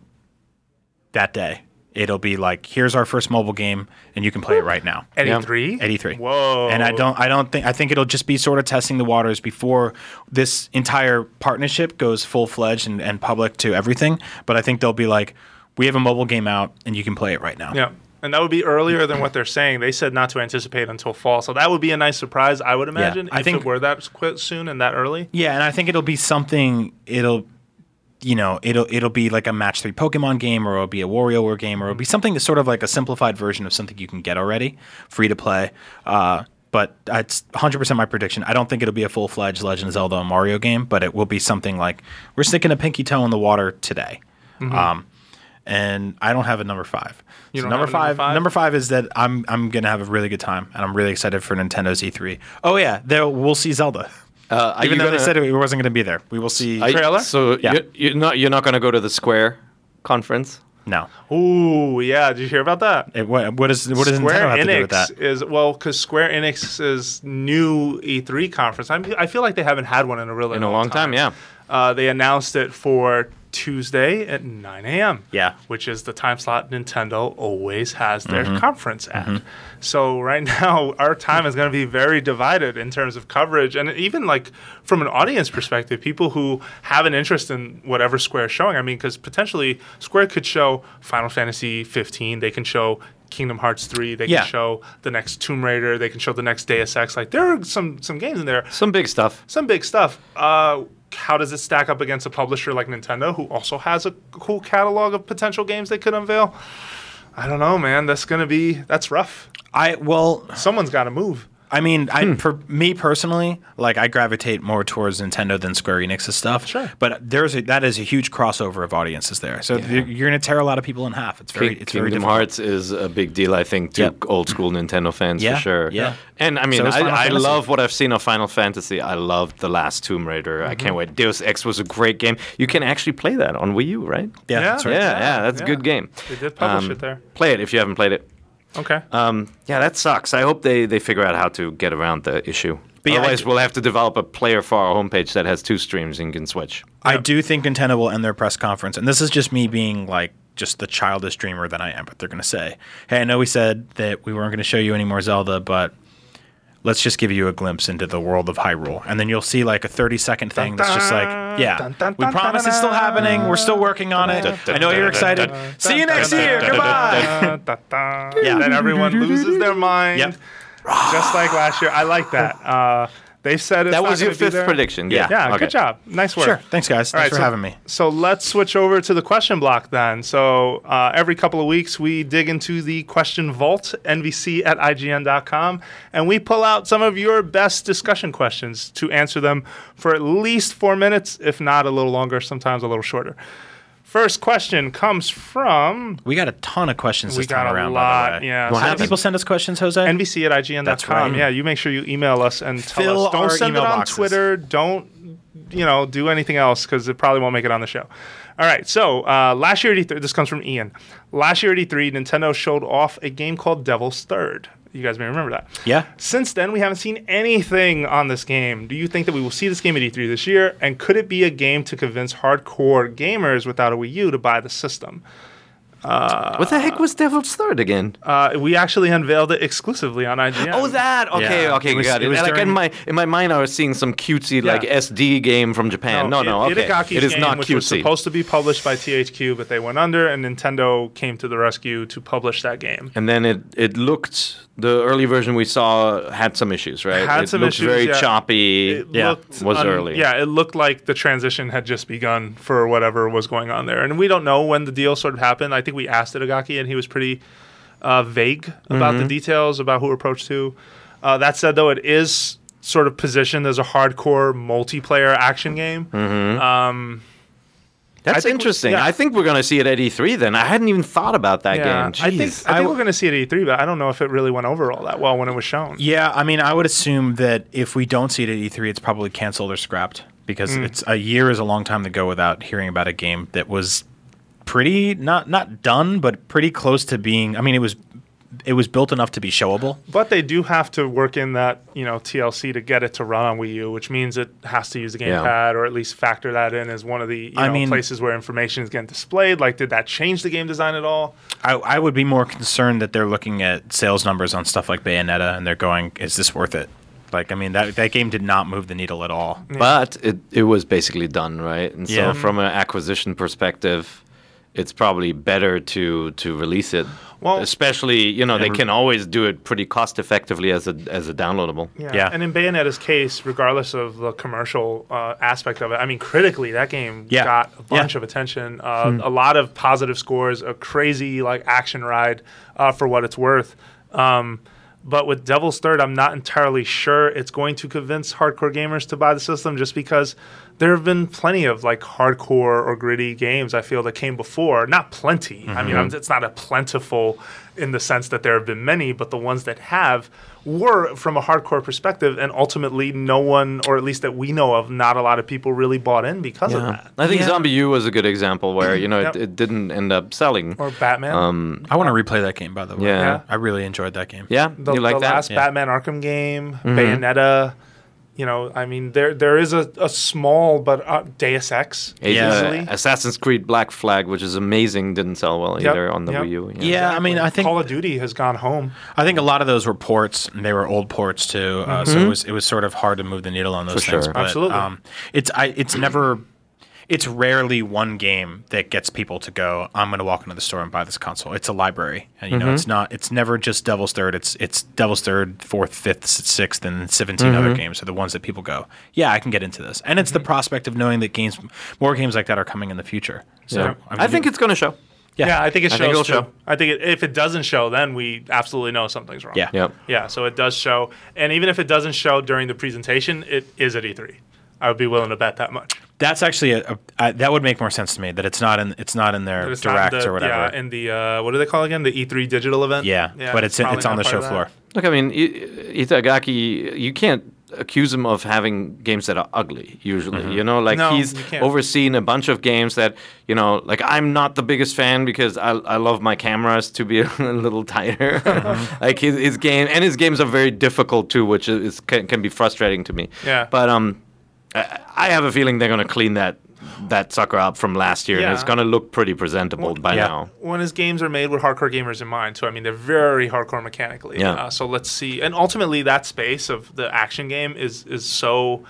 that day. It'll be like, here's our first mobile game, and you can play it right now. Eddie yeah. three. 83. Whoa. And I don't I don't think I think it'll just be sort of testing the waters before this entire partnership goes full fledged and, and public to everything. But I think they'll be like, we have a mobile game out and you can play it right now. Yeah. And that would be earlier than what they're saying. They said not to anticipate until fall, so that would be a nice surprise. I would imagine Yeah, I if think- it were that quick soon and that early. Yeah, and I think it'll be something. It'll, you know, it'll it'll be like a match three Pokemon game, or it'll be a WarioWare game, or it'll be something that's sort of like a simplified version of something you can get already, free to play. Uh, but it's 100% my prediction. I don't think it'll be a full fledged Legend of Zelda or Mario game, but it will be something like we're sticking a pinky toe in the water today. Um, and I don't have a number five. You So don't number have a number five, five? Number five is that I'm I'm gonna have a really good time, and I'm really excited for Nintendo's E3. Oh yeah, there we'll see Zelda. Uh, Even though they gonna- said it wasn't going to be there, we will see. I- Trailer? So Yeah. you're, you're not you're not going to go to the Square conference. no. Ooh, yeah. Did you hear about that? It, what, what, is, what does Square Nintendo have Enix to do with that? is well because Square Enix's new E3 conference. I'm, I feel like they haven't had one in a really In a long time, yeah. Uh, they announced it for Tuesday at 9 a.m. Yeah. which is the time slot Nintendo always has their Mm-hmm. conference at. So right now, our time is going to be very divided in terms of coverage, and even like from an audience perspective, people who have an interest in whatever Square is showing. I mean, because potentially Square could show Final Fantasy 15, they can show. Kingdom Hearts 3, they Yeah. can show the next Tomb Raider, they can show the next Deus Ex. Like there are some some games in there Some big stuff. some big stuff. Uh, how does it stack up against a publisher like Nintendo, who also has a cool catalog of potential games they could unveil? I don't know, man. That's gonna be that's rough. I well, Someone's got to move. I mean, Hmm. I for me personally, like I gravitate more towards Nintendo than Square Enix's stuff. Sure. But there's a, that is a huge crossover of audiences there. So you're, you're going to tear a lot of people in half. It's very King- it's very Kingdom difficult. Hearts is a big deal, I think, to Yep. old school Nintendo fans Yeah, for sure. yeah. And I mean, So I, I love what I've seen of Final Fantasy. I loved the last Tomb Raider. I Mm-hmm. can't wait. Deus Ex was a great game. You can actually play that on Wii U, right? Yeah, Yeah. that's right. Yeah, yeah, that's yeah. a good game. They did publish Um, it there. Play it if you haven't played it. Okay. Um, yeah, that sucks. I hope they, they figure out how to get around the issue. But yeah, Otherwise, d- we'll have to develop a player for our homepage that has two streams and can switch. I do think Nintendo will end their press conference, and this is just me being like just the childish dreamer that I am. But they're going to say, "Hey, I know we said that we weren't going to show you any more Zelda, but let's just give you a glimpse into the world of Hyrule." And then you'll see like a thirty-second thing that's just like, "Yeah, we promise it's still happening. We're still working on it. I know you're excited. See you next year. Goodbye." yeah. Yeah. Then everyone loses their mind. Yep. Just like last year. I like that. Uh, they said it's That was your fifth prediction. Yeah. Yeah, Okay. good job. Nice work. Sure. Thanks, guys. All Thanks right, for so- having me. So let's switch over to the question block then. So uh, every couple of weeks, we dig into the question vault, nvc at ign.com, and we pull out some of your best discussion questions to answer them for at least four minutes, if not a little longer, sometimes a little shorter. First question comes from We got a ton of questions we this time got a around. lot. by the way. Yeah, so How do people send us questions, Jose? NVC at IGN.com. That's right. Yeah, you make sure you email us and tell Fill us. Don't our send it email on boxes. Twitter. Don't, you know, do anything else because it probably won't make it on the show. All right. So uh, last year at E3, this comes from Ian. Last year at E3, Nintendo showed off a game called Devil's Third. You guys may remember that. Yeah. Since then, we haven't seen anything on this game. Do you think that we will see this game at E3 this year? And could it be a game to convince hardcore gamers without a Wii U to buy the system? what the heck was Devil's Third again? Uh, we actually unveiled it exclusively on IGN. Oh, that okay, Yeah. okay, It was- got it. it was like in my in my mind, I was seeing some cutesy like SD game from Japan. No, no, I- okay, Itagaki's it is game, not which was supposed to be published by THQ, but they went under, and Nintendo came to the rescue to publish that game. and then it it looked the early version we saw had some issues, right? Had it some looked issues, very yeah. choppy. It Yeah, looked was un- early. Yeah, it looked like the transition had just begun for whatever was going on there, and we don't know when the deal sort of happened. I think we asked Itagaki, and he was pretty uh, vague about Mm-hmm. the details about who approached who. Uh, that said, though, it is sort of positioned as a hardcore multiplayer action game. Mm-hmm. Um, That's I think we- interesting. yeah. I think we're gonna see it at E3. Then I hadn't even thought about that yeah, game. I think I think I- we're going to see it at E3, but I don't know if it really went over all that well when it was shown. Yeah, I mean, I would assume that if we don't see it at E3, it's probably canceled or scrapped because Mm. it's a year is a long time to go without hearing about a game that was pretty not not done, but pretty close to being. I mean, it was it was built enough to be showable. But they do have to work in that, you know, TLC to get it to run on Wii U, which means it has to use the Yeah. gamepad or at least factor that in as one of the you I know, mean- places where information is getting displayed. Like, did that change the game design at all? I, I would be more concerned that they're looking at sales numbers on stuff like Bayonetta and they're going, "Is this worth it?" Like, I mean, that that game did not move the needle at all. But it, it was basically done, right? And so, Yeah. from an acquisition perspective, it's probably better to to release it. Well- especially you know they can always do it pretty cost effectively as a as a downloadable. Yeah. And in Bayonetta's case, regardless of the commercial uh, aspect of it, I mean, critically, that game Yeah. got a bunch Yeah. of attention, uh, a lot of positive scores, a crazy like action ride uh, for what it's worth. Um, but with Devil's Third, I'm not entirely sure it's going to convince hardcore gamers to buy the system, just because there have been plenty of like hardcore or gritty games I feel that came before. Not plenty. I mean, I'm, it's not a plentiful in the sense that there have been many, but the ones that have were from a hardcore perspective, and ultimately, no one, or at least that we know of, not a lot of people really bought in because of that. I think Yeah. Zombie U was a good example where you know Yep. it, it didn't end up selling. Or Batman. Um, I want to replay that game, by the way. Yeah. Yeah. I really enjoyed that game. yeah, the, you like the that? last Yeah. Batman Arkham game, Bayonetta. You know, I mean, there there is a, a small but uh, Deus Ex. Age- Yeah. uh, Assassin's Creed Black Flag, which is amazing, didn't sell well Yep, either on the yep. Wii U. Yeah, I mean, I think Call of Duty has gone home. I think a lot of those were ports, and they were old ports too. Uh, So it was it was sort of hard to move the needle on those For things. sure. But, Absolutely. Um, it's I it's never it's rarely one game that gets people to go. I'm going to walk into the store and buy this console. It's a library, and you know it's mm-hmm. not. It's never just Devil's Third. It's it's Devil's Third, fourth, fifth, sixth, and 17 other mm-hmm. games are the ones that people go. Yeah, I can get into this, and it's the mm-hmm. prospect of knowing that games, more games like that are coming in the future. So Yeah. mean, I think it's going to show. Yeah. Yeah, I think it I shows think it'll show. I think it, if it doesn't show, then we absolutely know something's wrong. Yeah. Yep. Yeah, so it does show, and even if it doesn't show during the presentation, it is at E3. I would be willing to bet that much. That's actually a, a, a that would make more sense to me that it's not in it's not in their But direct the- or whatever. Yeah, in the uh, what do they call it again? The E3 digital event. Yeah, but it's probably it's on the show floor. Look, I mean, I- Itagaki, you can't accuse him of having games that are ugly. Usually, you know, like No, he's overseen a bunch of games that, you know, like I'm not the biggest fan because I, I love my cameras to be a little tighter. like his, his game and his games are very difficult too, which is can, can be frustrating to me. Yeah. But um, I, I have a feeling they're gonna clean that that sucker up from last year, and it's gonna look pretty presentable by yeah. now. When his games are made with hardcore gamers in mind, so I mean they're very hardcore mechanically. Yeah. Uh, so let's see, and ultimately that space of the action game is is so.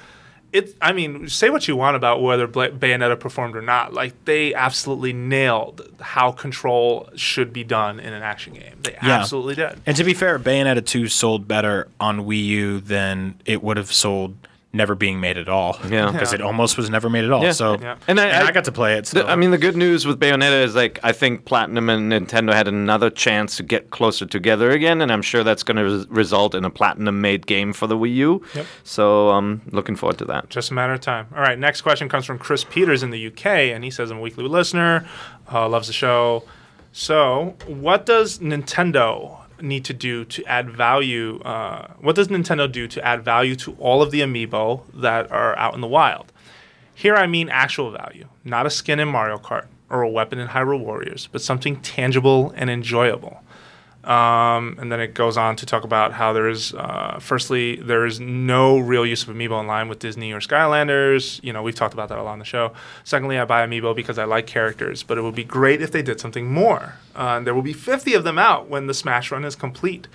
It. I mean, say what you want about whether Bayonetta performed or not. Like they absolutely nailed how control should be done in an action game. They Yeah. absolutely did. And to be fair, Bayonetta 2 sold better on Wii U than it would have sold never being made at all. Yeah. Because Yeah. it almost was never made at all. Yeah. So Yeah. and, And I, I- I- got to play it. So The- I mean, the good news with Bayonetta is like I think Platinum and Nintendo had another chance to get closer together again, and I'm sure that's going to res- result in a Platinum-made game for the Wii U. Yep. So I'm looking forward to that. Just a matter of time. All right, next question comes from Chris Peters in the UK, and he says, I'm a weekly listener, uh, loves the show. So, what does Nintendo need to do to add value? Uh, what does Nintendo do to add value to all of the amiibo that are out in the wild? Here I mean actual value, not a skin in Mario Kart or a weapon in Hyrule Warriors, but something tangible and enjoyable. Um, and then it goes on to talk about how there is, uh, firstly, there is no real use of Amiibo in line with Disney or Skylanders. You know, we've talked about that a lot on the show. Secondly, I buy Amiibo because I like characters, but it would be great if they did something more. Uh, and there will be 50 of them out when the Smash run is complete.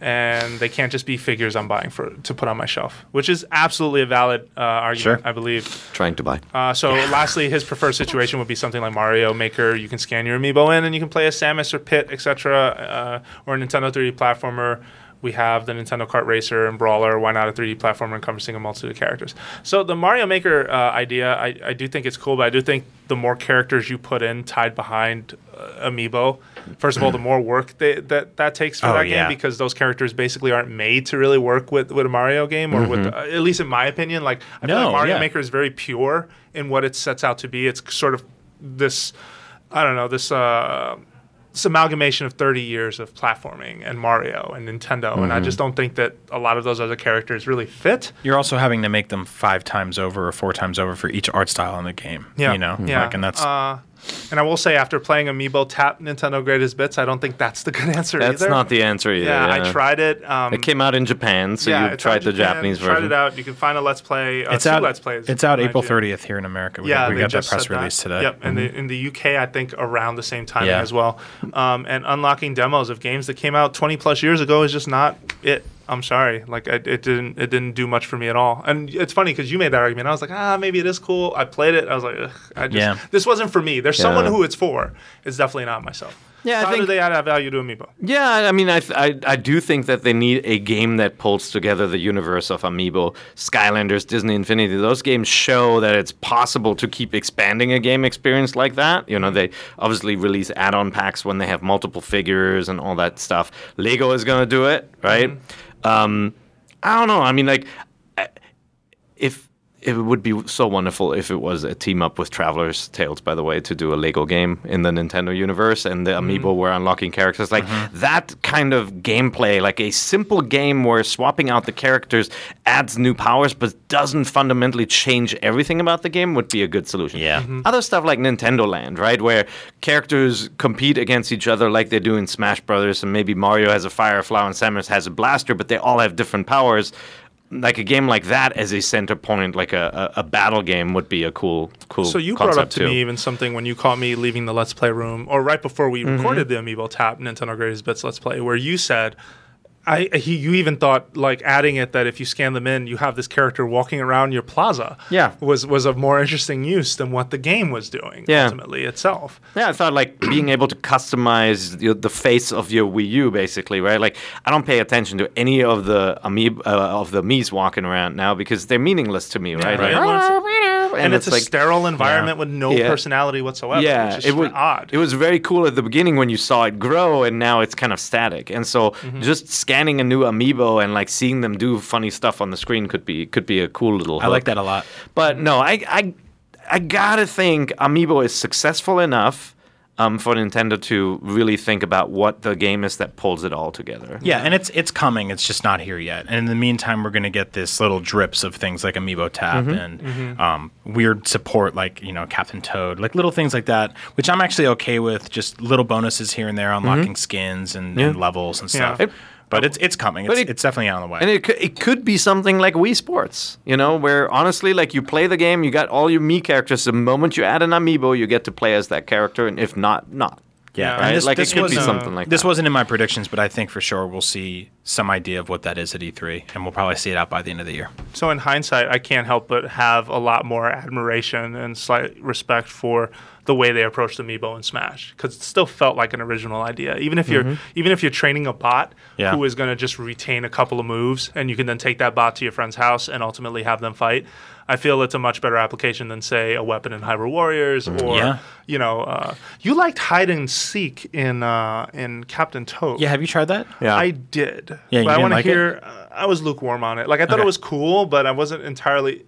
And they can't just be figures I'm buying for to put on my shelf, which is absolutely a valid uh, argument, Sure. I believe. Trying to buy. Uh, so, lastly, his preferred situation would be something like Mario Maker. You can scan your amiibo in, and you can play a Samus or Pit, etc., uh, or a Nintendo 3D platformer. We have the Nintendo Kart Racer and Brawler. Why not a 3D platformer encompassing a multitude of characters? So, the Mario Maker uh, idea, I, I do think it's cool, but I do think the more characters you put in tied behind amiibo, first of all, the more work they, that that takes for Oh, that yeah. game because those characters basically aren't made to really work with, with a Mario game or with, uh, at least in my opinion. Like, I feel No, like Mario yeah. Maker is very pure in what it sets out to be. It's sort of this, I don't know, this uh, this amalgamation of 30 years of platforming and Mario and Nintendo, and Mm-hmm. I just don't think that a lot of those other characters really fit. You're also having to make them five times over or four times over for each art style in the game. Yeah, You know? yeah. Like, and that's. Uh, and I will say, after playing Amiibo Tap Nintendo Greatest Bits, I don't think that's the good answer either. That's either. not the answer either. yeah, I tried it. Um, It came out in Japan, so yeah, you tried in the Japan, Japanese Tried version. Tried it out. You can find a Let's Play. Uh, it's two out. Let's Plays. It's out April IGN. 30th here in America. We, Yeah, we got that press said that. release today. Yep, and the, in the UK, I think around the same time Yeah. as well. Um, and unlocking demos of games that came out 20 plus years ago is just not it. I'm sorry, like I, it didn't it didn't do much for me at all. And it's funny because you made that argument. I was like, ah, maybe it is cool. I played it. I was like, Ugh, I just Yeah. this wasn't for me. There's someone who it's for. It's definitely not myself. Yeah, I How do think- they add value to Amiibo? Yeah, I mean, I, th- I I do think that they need a game that pulls together the universe of Amiibo, Skylanders, Disney Infinity. Those games show that it's possible to keep expanding a game experience like that. You know, they obviously release add-on packs when they have multiple figures and all that stuff. Lego is going to do it, right? Um, I don't know. I mean, like, if it would be so wonderful if it was a team up with Traveller's Tales, by the way, to do a Lego game in the Nintendo universe and the amiibo were unlocking characters. Like that kind of gameplay, like a simple game where swapping out the characters adds new powers but doesn't fundamentally change everything about the game would be a good solution. Yeah. Mhm. Other stuff like Nintendo Land, right? Where characters compete against each other like they do in Smash Brothers, and maybe Mario has a fire flower and Samus has a blaster, but they all have different powers like a game like that as a center point, like a, a, a battle game, would be a cool, cool. So you brought up to too. me even something when you caught me leaving the Let's Play room, or right before we Mm-hmm. recorded the Amiibo Tap Nintendo Greatest Bits Let's Play, where you said, I he, you even thought like adding it that if you scan them in, you have this character walking around your plaza. Yeah. was was of more interesting use than what the game was doing. Yeah. ultimately itself. Yeah, I thought like being able to customize the, the face of your Wii U, basically, right? Like I don't pay attention to any of the amiib uh, of the Mii's walking around now because they're meaningless to me, right? right. Like, And, it's, a like sterile environment with no Yeah. personality whatsoever. yeah, which is it was odd. It was very cool at the beginning when you saw it grow, and now it's kind of static. And so, Mm-hmm. just scanning a new amiibo and like seeing them do funny stuff on the screen could be could be a cool little. I like that a lot. But no, I I I gotta think Amiibo is successful enough um, for Nintendo to really think about what the game is that pulls it all together. Yeah, and it's it's coming. It's just not here yet. And in the meantime, we're going to get this little drips of things like Amiibo Tap Mm-hmm. and Um, weird support like you know Captain Toad, like little things like that, which I'm actually okay with. Just little bonuses here and there, unlocking skins and, and levels and stuff. It- but it's it's coming. It's, but it- it's definitely on the way. And it could, it could be something like Wii Sports, you know, where honestly, like you play the game, you got all your Mii characters. The moment you add an amiibo, you get to play as that character, and if not, not. yeah, Right? and Like, it could be wasn't- uh, something like this that. wasn't in my predictions, but I think for sure we'll see some idea of what that is at E3, and we'll probably see it out by the end of the year. So in hindsight, I can't help but have a lot more admiration and slight respect for the way they approached Amiibo and Smash because it still felt like an original idea. Even if you're even if you're training a bot Yeah. who is going to just retain a couple of moves and you can then take that bot to your friend's house and ultimately have them fight. I feel it's a much better application than say a weapon in Hyrule Warriors or Yeah. you know uh, you liked hide and seek in uh, in Captain Toad. Yeah, have you tried that? Yeah. I did. Yeah, you but I want to like hear. Uh, I was lukewarm on it. Like I thought Okay. it was cool, but I wasn't entirely.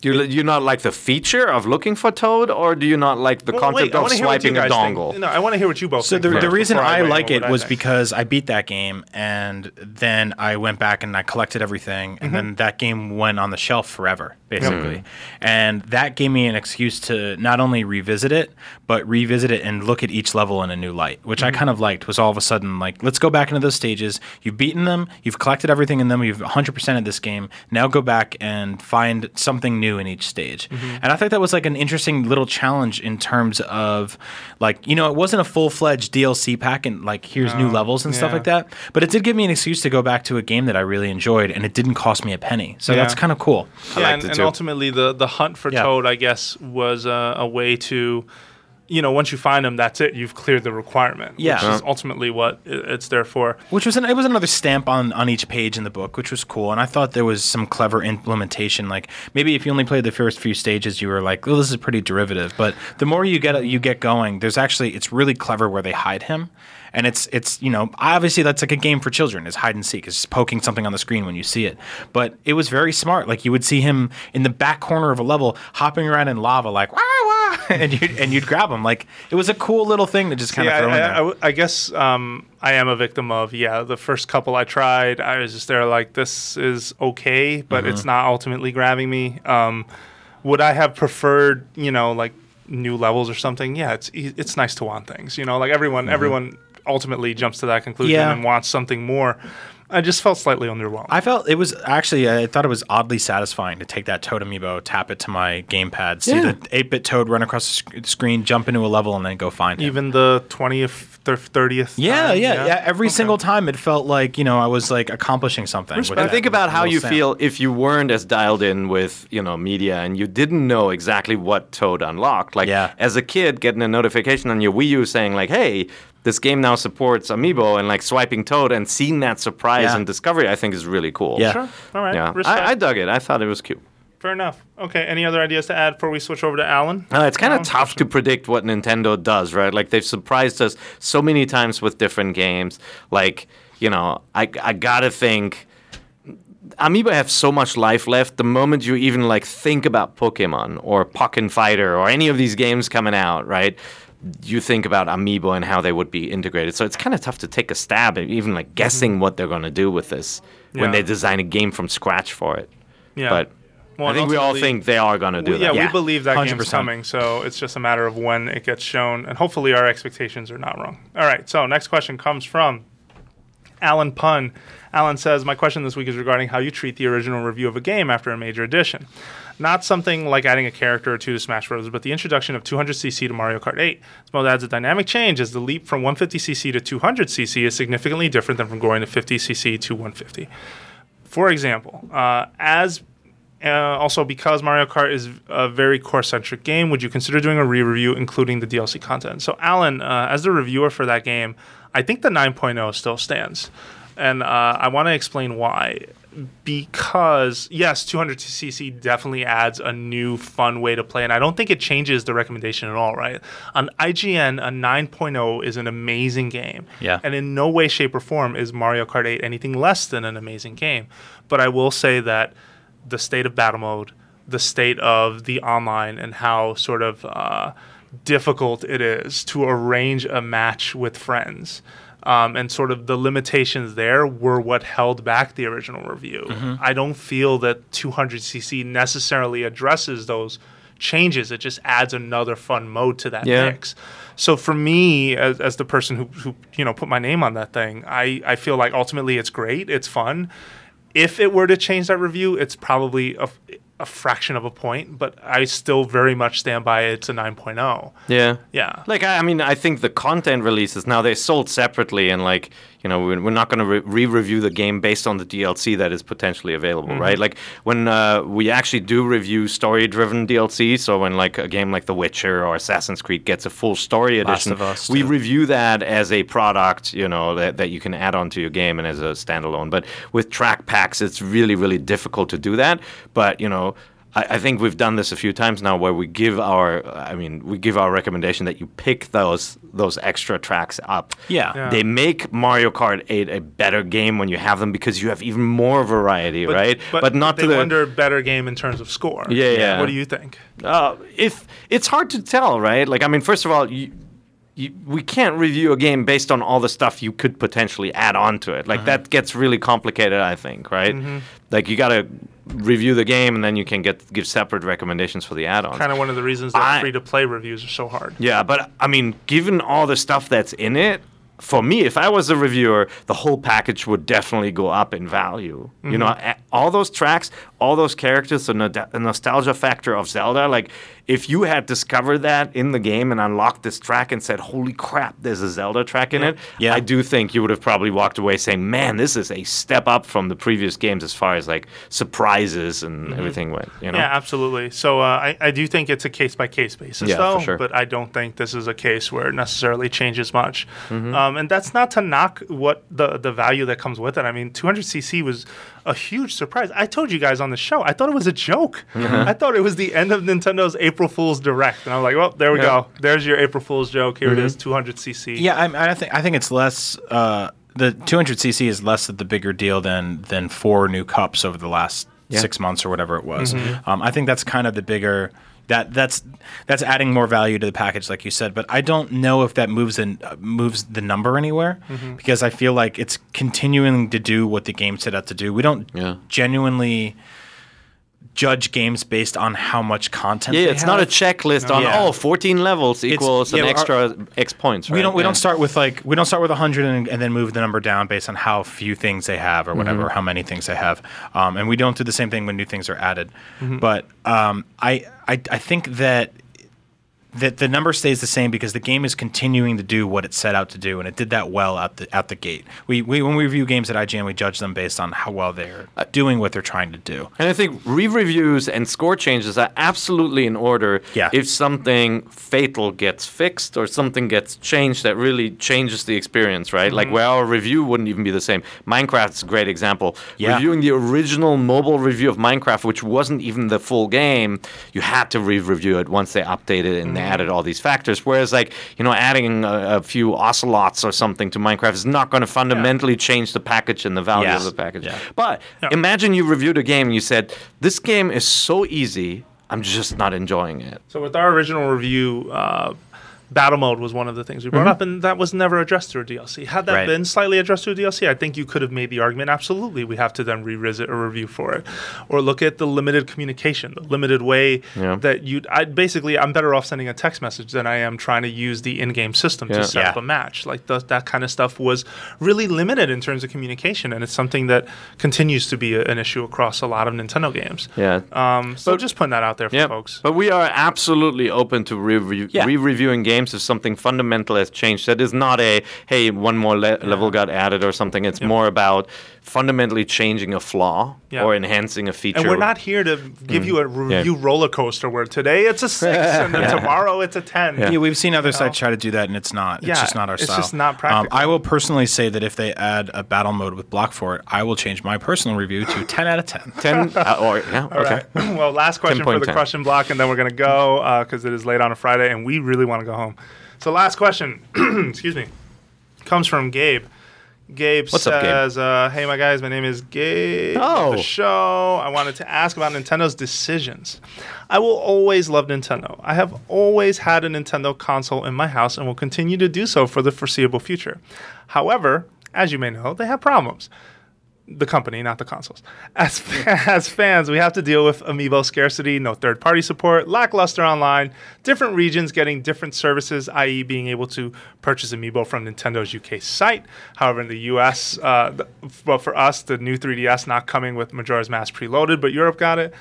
Do you, you not like the feature of looking for Toad, or do you not like the Well, concept wait, of wanna hear what you swiping a guys think. dongle? No, I want to hear what you both. So think the, first the reason before I like it what I was because I beat that game and then I went back and I collected everything and mm-hmm. then that game went on the shelf forever. Basically. Hmm. And that gave me an excuse to not only revisit it, but revisit it and look at each level in a new light, which I hmm. kind of liked. Was all of a sudden like, let's go back into those stages. You've beaten them, you've collected everything in them, you've 100% of this game. Now go back and find something new in each stage. Mm-hmm. And I thought that was like an interesting little challenge in terms of like, you know, it wasn't a full fledged DLC pack and like, here's new oh, levels and stuff like that. But it did give me an excuse to go back to a game that I really enjoyed and it didn't cost me a penny. So Yeah. that's kind of cool. I liked and, it and ultimately the the hunt for Yeah. Toad, I guess, was a, a way to, you know, once you find him, that's it. You've cleared the requirement. Yeah. which is ultimately what it's there for. which was an, it was another stamp on on each page in the book, which was cool. And I thought there was some clever implementation. Like maybe if you only played the first few stages, you were like, "Oh, this is pretty derivative." But the more you get you get going, there's actually it's really clever where they hide him. And it's it's you know obviously that's like a game for children is hide and seek is poking something on the screen when you see it, but it was very smart. Like you would see him in the back corner of a level hopping around in lava like wah wah, and you and you'd grab him like it was a cool little thing to just kind of Yeah, throw I, in I- there. I w- I guess um, I am a victim of yeah. The first couple I tried, I was just there like this is okay, but Mm-hmm. it's not ultimately grabbing me. Um, would I have preferred you know like new levels or something? Yeah, it's it's nice to want things. You know, like everyone everyone ultimately jumps to that conclusion. Yeah. and wants something more. I just felt slightly underwhelmed. I felt it was actually I thought it was oddly satisfying to take that Toad amiibo, tap it to my gamepad, see Yeah. the 8-bit Toad run across the sc- screen, jump into a level, and then go find him. Even the twentieth, thirtieth. yeah, yeah, yeah, Every Okay. single time it felt like you know I was like accomplishing something. with Respect. that And think about how you stamp. feel if you weren't as dialed in with you know media and you didn't know exactly what Toad unlocked. Like Yeah. as a kid, getting a notification on your Wii U saying like, "Hey, this game now supports Amiibo," and like swiping Toad and seeing that surprise Yeah. and discovery, I think is really cool. Yeah. Sure. All right. yeah. I, I dug it. I thought it was cute. Fair enough. Okay. Any other ideas to add before we switch over to Alan? Uh, it's kind of tough to predict what Nintendo does, right? Like they've surprised us so many times with different games. Like you know, I I gotta think. Amiibo have so much life left. The moment you even like think about Pokemon or Pokken Fighter or any of these games coming out, right? You think about Amiibo and how they would be integrated. So it's kind of tough to take a stab at even like guessing what they're going to do with this when they design a game from scratch for it. Yeah. But I think we all think they are going to do Well, yeah, that. we believe that game's 100%. coming, so it's just a matter of when it gets shown, and hopefully our expectations are not wrong. All right, so next question comes from Alan Pun. Alan says, My question this week is regarding how you treat the original review of a game after a major addition. Not something like adding a character or two to Smash Bros., but the introduction of 200cc to Mario Kart 8. This mode adds a dynamic change as the leap from 150cc to 200cc is significantly different than from going to 50cc to 150. For example, uh, as uh, also because Mario Kart is a very core centric game, would you consider doing a re review including the DLC content? So, Alan, uh, as the reviewer for that game, I think the 9.0 still stands. And uh, I want to explain why. Because, yes, 200cc definitely adds a new fun way to play. And I don't think it changes the recommendation at all, right? On IGN, a 9.0 is an amazing game. Yeah. And in no way, shape, or form is Mario Kart 8 anything less than an amazing game. But I will say that the state of battle mode, the state of the online, and how sort of uh, difficult it is to arrange a match with friends. Um, and sort of the limitations there were what held back the original review. I don't feel that 200cc necessarily addresses those changes. It just adds another fun mode to that Yeah. mix. So for me, as, as the person who, who you know put my name on that thing, I, I feel like ultimately it's great, it's fun. If it were to change that review, it's probably a, a fraction of a point, but I still very much stand by it's a 9.0. Yeah. Yeah. Like I, I mean, I think the content releases now they're sold separately, and like you know, we're, we're not going to re- re-review the game based on the DLC that is potentially available, Mm-hmm. right? Like when uh, we actually do review story-driven DLC, so when like a game like The Witcher or Assassin's Creed gets a full story edition, of Us, we review that as a product, you know, that, that you can add onto your game and as a standalone. But with track packs, it's really, really difficult to do that. But you know. I, I think we've done this a few times now, where we give our, I mean, we give our recommendation that you pick those those extra tracks up. Yeah. Yeah. They make Mario Kart 8 a better game when you have them because you have even more variety, right? But, not they to the. wonder better game in terms of score. Yeah, yeah. What do you think? Uh, if it's hard to tell, right? Like, I mean, first of all, you, you, we can't review a game based on all the stuff you could potentially add on to it. Like uh-huh. that gets really complicated, I think, right? Mm-hmm. Like you got to review the game and then you can get give separate recommendations for the add-ons. Kind of one of the reasons that free to play reviews are so hard. Yeah, but I mean, given all the stuff that's in it, for me, if I was a reviewer, the whole package would definitely go up in value. You know, all those tracks, all those characters, the, no- the nostalgia factor of Zelda. Like, if you had discovered that in the game and unlocked this track and said, "Holy crap, there's a Zelda track in it," Yeah. I do think you would have probably walked away saying, "Man, this is a step up from the previous games as far as like surprises and everything went." You know. Yeah, absolutely. So uh, I, I do think it's a case by case basis, Yeah, for though. sure. But I don't think this is a case where it necessarily changes much. Mm-hmm. Um, and that's not to knock what the the value that comes with it. I mean, 200cc was a huge surprise. I told you guys on the show, I thought it was a joke. Mm-hmm. I thought it was the end of Nintendo's April Fool's Direct, and I'm like, well, there we Yeah. Mm-hmm. go. There's your April Fool's joke. Here it is, 200cc. Yeah, I, I think I think it's less. Uh, the 200cc is less of the bigger deal than than four new cups over the last Yeah. six months or whatever it was. Um, I think that's kind of the bigger. That that's that's adding more value to the package, like you said. But I don't know if that moves in, uh, moves the number anywhere because I feel like it's continuing to do what the game set out to do. We don't Yeah. genuinely judge games based on how much content. Yeah, they it's not a have. checklist on Yeah. oh 14 levels equals yeah, an our- extra X points. Right? We don't we Yeah. don't start with like we don't start with 100 and, and then move the number down based on how few things they have or whatever, Mm-hmm. how many things they have. Um, and we don't do the same thing when new things are added. Mm-hmm. But um, I, I I think that that the number stays the same because the game is continuing to do what it set out to do, and it did that well out the out the gate. We, we when we review games at IGN, we judge them based on how well they're doing what they're trying to do. And I think re-reviews and score changes are absolutely in order Yeah. if something fatal gets fixed or something gets changed that really changes the experience, right? Mm-hmm. Like where our review wouldn't even be the same. Minecraft's a great example. Yeah. Reviewing the original mobile review of Minecraft, which wasn't even the full game, you had to re-review it once they updated it and added all these factors. Whereas like, you know, adding a, a few ocelots or something to Minecraft is not going to fundamentally change the package and the value Yes. of the package. Yeah. But imagine you reviewed a game and you said, This game is so easy, I'm just not enjoying it. So with our original review, uh, battle mode was one of the things we brought up, and that was never addressed through a DLC. Had that Right. been slightly addressed through a DLC, I think you could have made the argument. Absolutely, we have to then revisit a review for it, or look at the limited communication, the limited way Yeah. that you. I basically, I'm better off sending a text message than I am trying to use the in-game system Yeah. to set up a match. Like th- that kind of stuff was really limited in terms of communication, and it's something that continues to be a, an issue across a lot of Nintendo games. Yeah. Um, so just putting that out there for Yeah, folks. but we are absolutely open to re- Yeah. re-reviewing games if something fundamental has changed. That is not a hey, one more le- level got added or something. It's more about fundamentally changing a flaw Yeah. or enhancing a feature. And we're not here to give you a review roller coaster where today it's a six and then tomorrow it's a ten. Yeah, we've seen other sites try to do that, and it's not. Yeah, it's just not our it's style. It's just not Um, practical. I will personally say that if they add a battle mode with block for it, I will change my personal review to 10 out of 10. ten. uh, or yeah, All okay. right. well, last question for the 10.10. question block, and then we're gonna go because it is late on a Friday, and we really want to go home. So, last question, excuse me, comes from Gabe. Gabe What's up, Gabe? says, uh, "Hey, my guys, my name is Gabe. Oh. the show. I wanted to ask about Nintendo's decisions. I will always love Nintendo. I have always had a Nintendo console in my house and will continue to do so for the foreseeable future. However, as you may know, they have problems." The company, not the consoles. As as fans, we have to deal with amiibo scarcity, no third party support, lackluster online, different regions getting different services, i.e., being able to purchase amiibo from Nintendo's UK site. However, in the US, uh, the, well, for us, the new 3DS not coming with Majora's Mask preloaded, but Europe got it.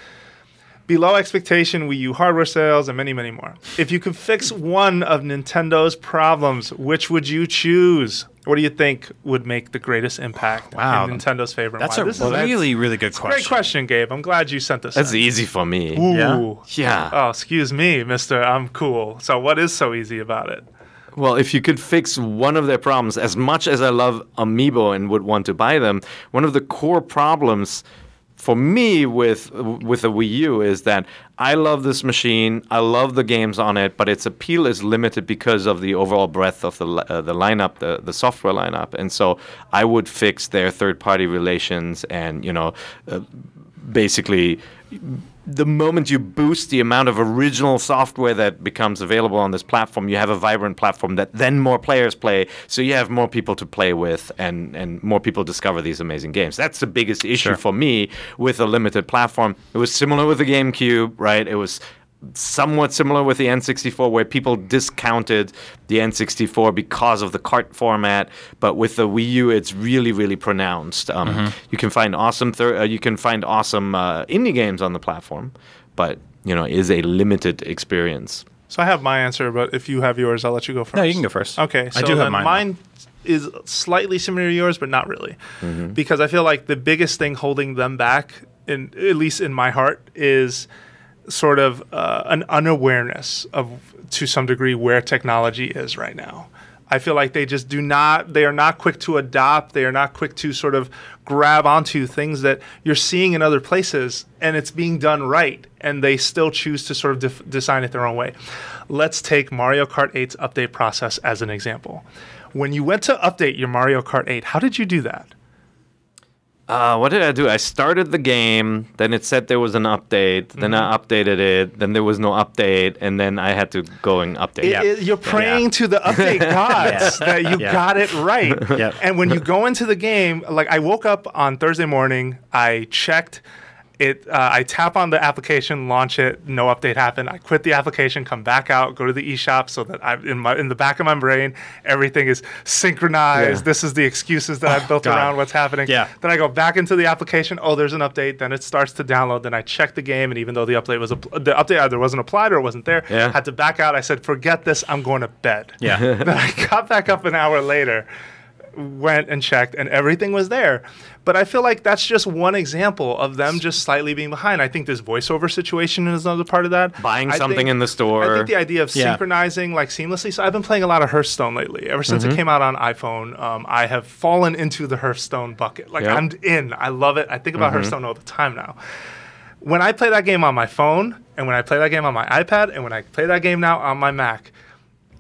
Below expectation Wii U hardware sales, and many, many more. If you could fix one of Nintendo's problems, which would you choose? What do you think would make the greatest impact Wow. in Nintendo's favor? That's why? a This is really, really good question. Great question, Gabe. I'm glad you sent this. That's in. easy for me. Yeah? Yeah. Oh, excuse me, Mister. I'm cool. So, what is so easy about it? Well, if you could fix one of their problems, as much as I love Amiibo and would want to buy them, one of the core problems for me with with the Wii U is that I love this machine. I love the games on it, but its appeal is limited because of the overall breadth of the uh, the lineup, the the software lineup. And so I would fix their third party relations and you know. Uh, basically the moment you boost the amount of original software that becomes available on this platform, you have a vibrant platform that then more players play. So you have more people to play with, and and more people discover these amazing games. That's the biggest issue for me with a limited platform. It was similar with the GameCube, right? It was somewhat similar with the N64, where people discounted the N64 because of the cart format. But with the Wii U, it's really, really pronounced. Um, You can find awesome, thir- uh, you can find awesome uh, indie games on the platform, but you know, it is a limited experience. So I have my answer, but if you have yours, I'll let you go first. No, you can go first. Okay, so I do have then mine. mine is slightly similar to yours, but not really, because I feel like the biggest thing holding them back, in at least in my heart, is sort of uh, an unawareness of, to some degree, where technology is right now. I feel like they just do not, they are not quick to adopt. They are not quick to sort of grab onto things that you're seeing in other places and it's being done right. And they still choose to sort of def- design it their own way. Let's take Mario Kart 8's update process as an example. When you went to update your Mario Kart 8, how did you do that? Uh, what did I do? I started the game, then it said there was an update, then I updated it, then there was no update, and then I had to go and update. It- Yeah. it- you're praying to the update gods that you Yeah. got it right. Yep. And when you go into the game, like I woke up on Thursday morning, I checked it. Uh, I tap on the application, launch it. No update happened. I quit the application, come back out, go to the eShop, so that I in my in the back of my brain, everything is synchronized. Yeah. This is the excuses that I've built God. around what's happening. Yeah. Then I go back into the application. Oh, there's an update. Then it starts to download. Then I check the game, and even though the update was app- the update either wasn't applied or it wasn't there, Yeah. had to back out. I said, "Forget this. I'm going to bed." Yeah. then I got back up an hour later, went and checked, and everything was there. But I feel like that's just one example of them just slightly being behind. I think this voiceover situation is another part of that. Buying I something think- in the store. I think the idea of Yeah. synchronizing like seamlessly. So I've been playing a lot of Hearthstone lately. Ever since Mm-hmm. it came out on iPhone, um, I have fallen into the Hearthstone bucket. Like Yep. I'm in. I love it. I think Mm-hmm. about Hearthstone all the time now when I play that game on my phone and when I play that game on my iPad and when I play that game now on my Mac,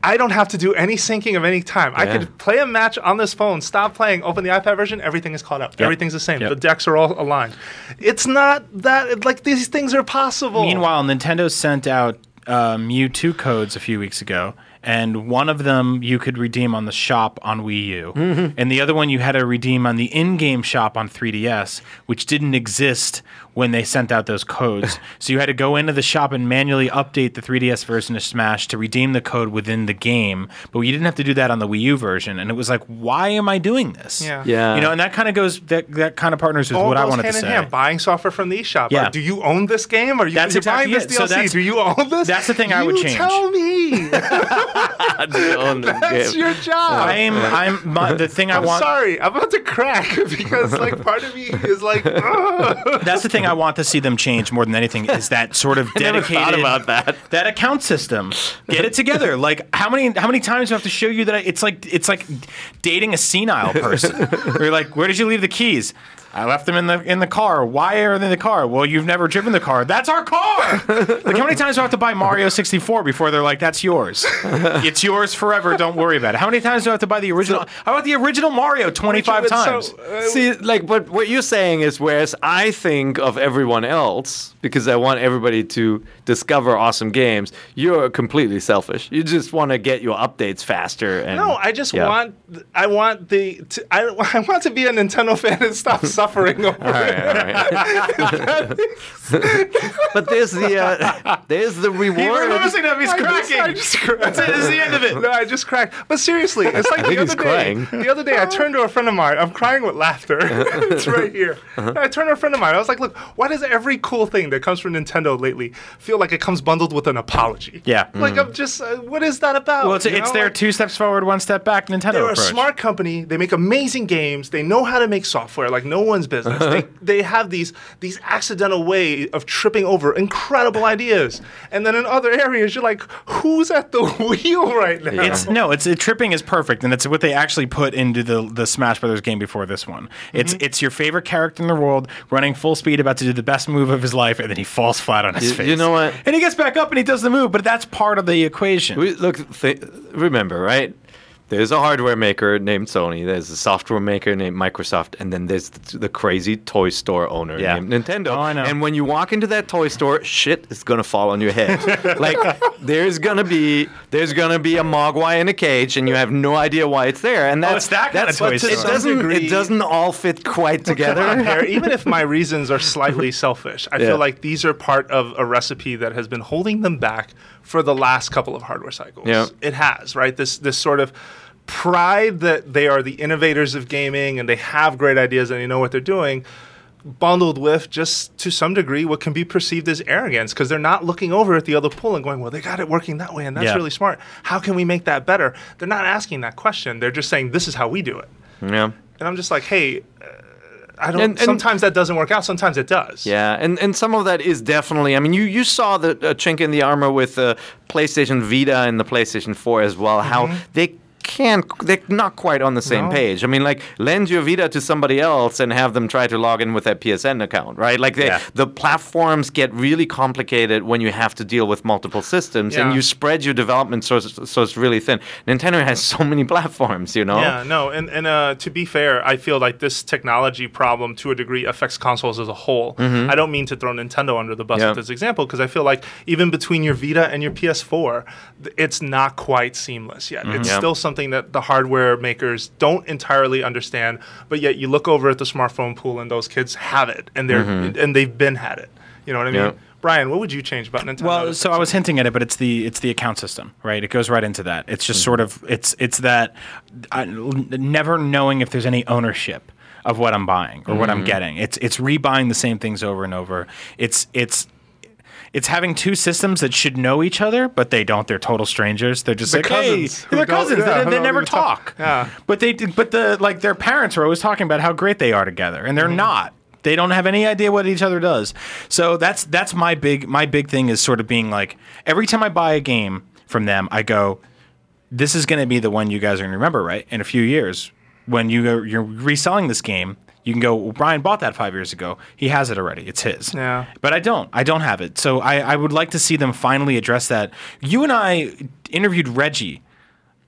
I don't have to do any syncing of any time. I could play a match on this phone, stop playing, open the iPad version, everything is caught up. Everything's the same. Yep. The decks are all aligned. It's not that like these things are possible. Meanwhile, Nintendo sent out uh, Mewtwo codes a few weeks ago, and one of them you could redeem on the shop on Wii U, Mm-hmm. and the other one you had to redeem on the in-game shop on 3DS, which didn't exist when they sent out those codes. so you had to go into the shop and manually update the 3DS version of Smash to redeem the code within the game, but you didn't have to do that on the Wii U version. And it was like, why am I doing this? Yeah. Yeah. You know, and that kind of goes that that kind of partners with all what I goes wanted hand to in say. hand. Buying software from the eShop. Yeah. Like, do you own this game? Are you That's you're exactly buying this it. So DLC? that's- do you own this? that's the thing I would You change. Tell me. On the That's game. your job. I'm I'm my, the thing I I'm want. sorry, I'm about to crack because like part of me is like, "Ugh." That's the thing I want to see them change more than anything is that sort of never dedicated thought about that. that account system. Get it together. Like how many how many times do I have to show you that I, it's like it's like dating a senile person. Where you're like, where did you leave the keys? I left them in the in the car. Why are they in the car? Well, you've never driven the car. That's our car. like how many times do I have to buy Mario 64 before they're like, that's yours? it's yours forever. Don't worry about it. How many times do I have to buy the original? How about the original Mario 25 It's so- times? uh, See, like, but what you're saying is, whereas I think of everyone else because I want everybody to discover awesome games, you're completely selfish. You just want to get your updates faster. And No, I just yeah. want I want the to, I, I want to be a Nintendo fan and stop suffering over All right, all right. but there's the uh, there's the reward. I just, I just cracked. That's it. This the end of it. No, I just cracked. But seriously, it's like the other he's day. crying. The other day, I turned to a friend of mine. I'm crying with laughter. it's right here. Uh-huh. I turned to a friend of mine. I was like, "Look, why does every cool thing that comes from Nintendo lately feel like it comes bundled with an apology?" Yeah. Like I'm just, uh, what is that about? Well, it's, You it's know, their like- two steps forward, one step back Nintendo they're approach. a smart company. They make amazing games. They know how to make software like no one's business. they, they have these these accidental way of tripping over incredible ideas. And then in other areas, you're like, who's at the wheel right now? It's no, it's it, tripping is perfect, and it's what they actually put into the the Smash Brothers game before this one. It's Mm-hmm. it's your favorite character in the world running full speed, about to do the best move of his life, and then he falls flat on his You- face. you know what? And he gets back up and he does the move, but that's part of the equation. We, look, th- remember, right? There's a hardware maker named Sony, there's a software maker named Microsoft, and then there's the, the crazy toy store owner Yeah. named Nintendo. Oh, I know. And when you walk into that toy store, shit is gonna fall on your head. like there's gonna be there's gonna be a mogwai in a cage, and you have no idea why it's there. And that's Oh, it's that kind that's of toy it store. doesn't degree- it doesn't all fit quite together. even if my reasons are slightly selfish, I Yeah. feel like these are part of a recipe that has been holding them back for the last couple of hardware cycles. Yeah. It has, right? This this sort of pride that they are the innovators of gaming and they have great ideas and they know what they're doing bundled with just to some degree what can be perceived as arrogance because they're not looking over at the other pool and going well they got it working that way and that's Yeah. really smart how can we make that better they're not asking that question they're just saying this is how we do it yeah. and I'm just like, hey, uh, I don't. And- and- sometimes that doesn't work out. Sometimes it does. Yeah, and, and some of that is definitely. I mean, you, you saw the uh, chink in the armor with the PlayStation Vita and the PlayStation 4 as well. How they can't, they're not quite on the same No. page. I mean, like lend your Vita to somebody else and have them try to log in with that PSN account, right? Like they, Yeah. the platforms get really complicated when you have to deal with multiple systems and you spread your development so, so it's really thin. Nintendo has so many platforms, you know. Yeah, no, and and uh, to be fair, I feel like this technology problem, to a degree, affects consoles as a whole. I don't mean to throw Nintendo under the bus Mm-hmm. Yeah. with this example because I feel like even between your Vita and your PS4, it's not quite seamless yet. It's Mm-hmm. Yeah. still something that the hardware makers don't entirely understand. But yet, you look over at the smartphone pool, and those kids have it, and they're and they've been had it. You know what I mean? Mm-hmm. Brian, what would you change about Nintendo? Well, so I was hinting at it, but it's the it's the account system, right? It goes right into that. It's Mm-hmm. just sort of it's it's that uh, never knowing if there's any ownership of what I'm buying or Mm-hmm. what I'm getting. It's it's rebuying the same things over and over. It's it's it's having two systems that should know each other, but they don't. They're total strangers. They're just They're like, cousins hey, they're cousins. yeah, they, they never talk. talk. Yeah. But they, but the like their parents are always talking about how great they are together, and they're Mm-hmm. not. They don't have any idea what each other does. So that's that's my big my big thing is sort of being like every time I buy a game from them, I go, this is going to be the one you guys are going to remember, right? In a few years, when you you're reselling this game, you can go. Well, Brian bought that five years ago. He has it already. It's his. Yeah. But I don't. I don't have it. So I, I would like to see them finally address that. You and I interviewed Reggie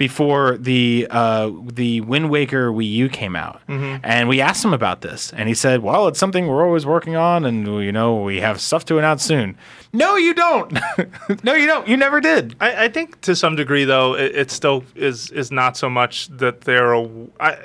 before the uh, the Wind Waker Wii U came out, and we asked him about this, and he said, "Well, it's something we're always working on, and you know we have stuff to announce soon." No, you don't. no, you don't. You never did. I, I think to some degree, though, it, it still is is not so much that they're. A, I,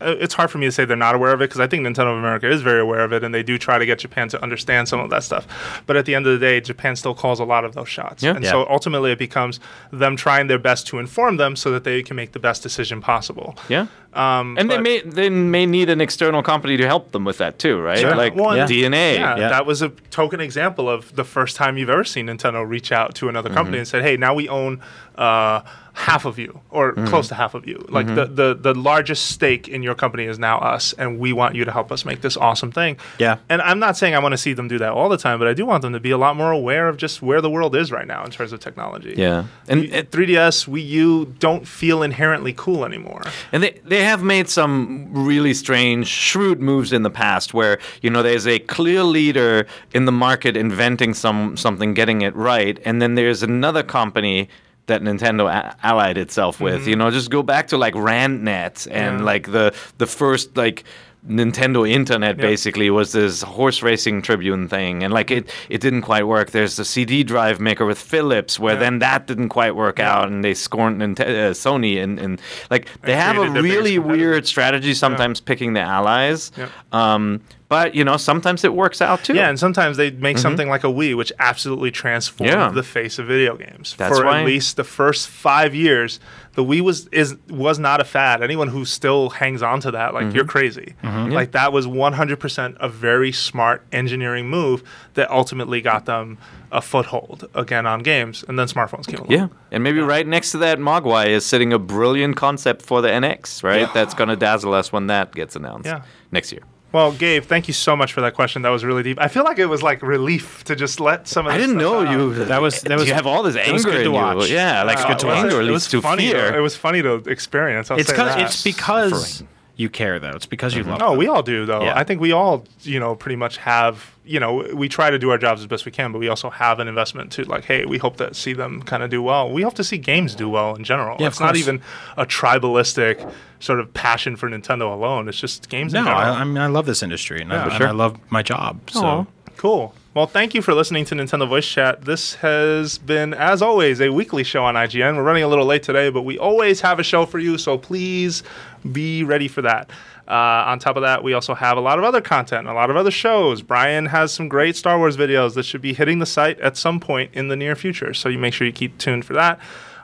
it's hard for me to say they're not aware of it because I think Nintendo of America is very aware of it, and they do try to get Japan to understand some of that stuff. But at the end of the day, Japan still calls a lot of those shots, Yeah. and Yeah. so ultimately it becomes them trying their best to inform them so that they can make the best decision possible. Yeah. Um, And they may they may need an external company to help them with that too, right? Sure. Like Well, Yeah. DeNA. Yeah, Yeah. that was a token example of the first time you've ever seen Nintendo reach out to another company and said, "Hey, now we own uh, half of you, or mm-hmm. close to half of you. Like the, mm-hmm. the the largest stake in your company is now us, and we want you to help us make this awesome thing." Yeah. And I'm not saying I want to see them do that all the time, but I do want them to be a lot more aware of just where the world is right now in terms of technology. Yeah. And at 3DS, Wii U don't feel inherently cool anymore. And they, they have made some really strange, shrewd moves in the past where, you know, there's a clear leader in the market inventing some something, getting it right, and then there's another company that Nintendo a- allied itself with. You know, just go back to like RandNet and Yeah. like the the first like Nintendo Internet Yeah. basically was this horse racing Tribune thing, and like it, it didn't quite work. There's the CD drive maker with Philips, where Yeah. then that didn't quite work out, and they scorned uh, Sony, and, and like they have a created their biggest really weird strategy sometimes picking the allies. Yeah. Um, but you know, sometimes it works out too. Yeah, and sometimes they make something like a Wii, which absolutely transformed Mm-hmm. Yeah. the face of video games. That's For why- at least the first five years, the Wii was is was not a fad. Anyone who still hangs on to that, like Mm-hmm. you're crazy. Like that was 100% a very smart engineering move that ultimately got them a foothold again on games, and then smartphones came along. Yeah, and maybe right next to that Mogwai is sitting a brilliant concept for the NX, right? Yeah. That's going to dazzle us when that gets announced Yeah. next year. Well, Gabe, thank you so much for that question. That was really deep. I feel like it was like relief to just let some of. I didn't stuff know out. you. That was- that was- you have all this anger in to you. watch. Yeah, like Uh, good to it was- anger it leads was to funny fear. To, it was funny to experience. I'll It's say because that. it's because you care though. It's because you mm-hmm. love. Oh, them. we all do though. Yeah. I think we all, you know, pretty much have, you know, we try to do our jobs as best we can, but we also have an investment to like, hey, we hope to see them kind of do well. We hope to see games do well in general. Yeah, it's not even a tribalistic sort of passion for Nintendo alone. It's just games No, in general. I, I mean I love this industry and, I, Yeah, and sure. I love my job. So. Cool. Well, thank you for listening to Nintendo Voice Chat. This has been, as always, a weekly show on IGN. We're running a little late today, but we always have a show for you, so please be ready for that. Uh, on top of that, we also have a lot of other content, a lot of other shows. Brian has some great Star Wars videos that should be hitting the site at some point in the near future, so you make sure you keep tuned for that.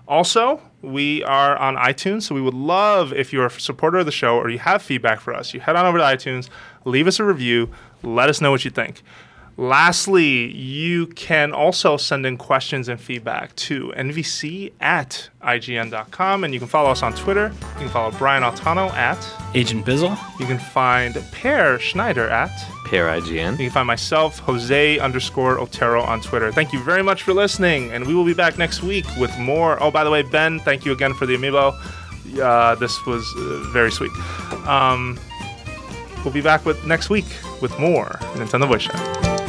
Also, we are on iTunes, so we would love if you're a supporter of the show or you have feedback for us. You head on over to iTunes, leave us a review, let us know what you think. Lastly, you can also send in questions and feedback to nvc at ign.com, and you can follow us on Twitter. You can follow Brian Altano at. Agent Bizzle, You can find Peer Schneider at. Peer IGN. You can find myself, Jose underscore Otero on Twitter. Thank you very much for listening, and we will be back next week with more. Oh, by the way, Ben, thank you again for the amiibo. Uh, this was uh, very sweet. Um, we'll be back with next week with more Nintendo Voice Chat.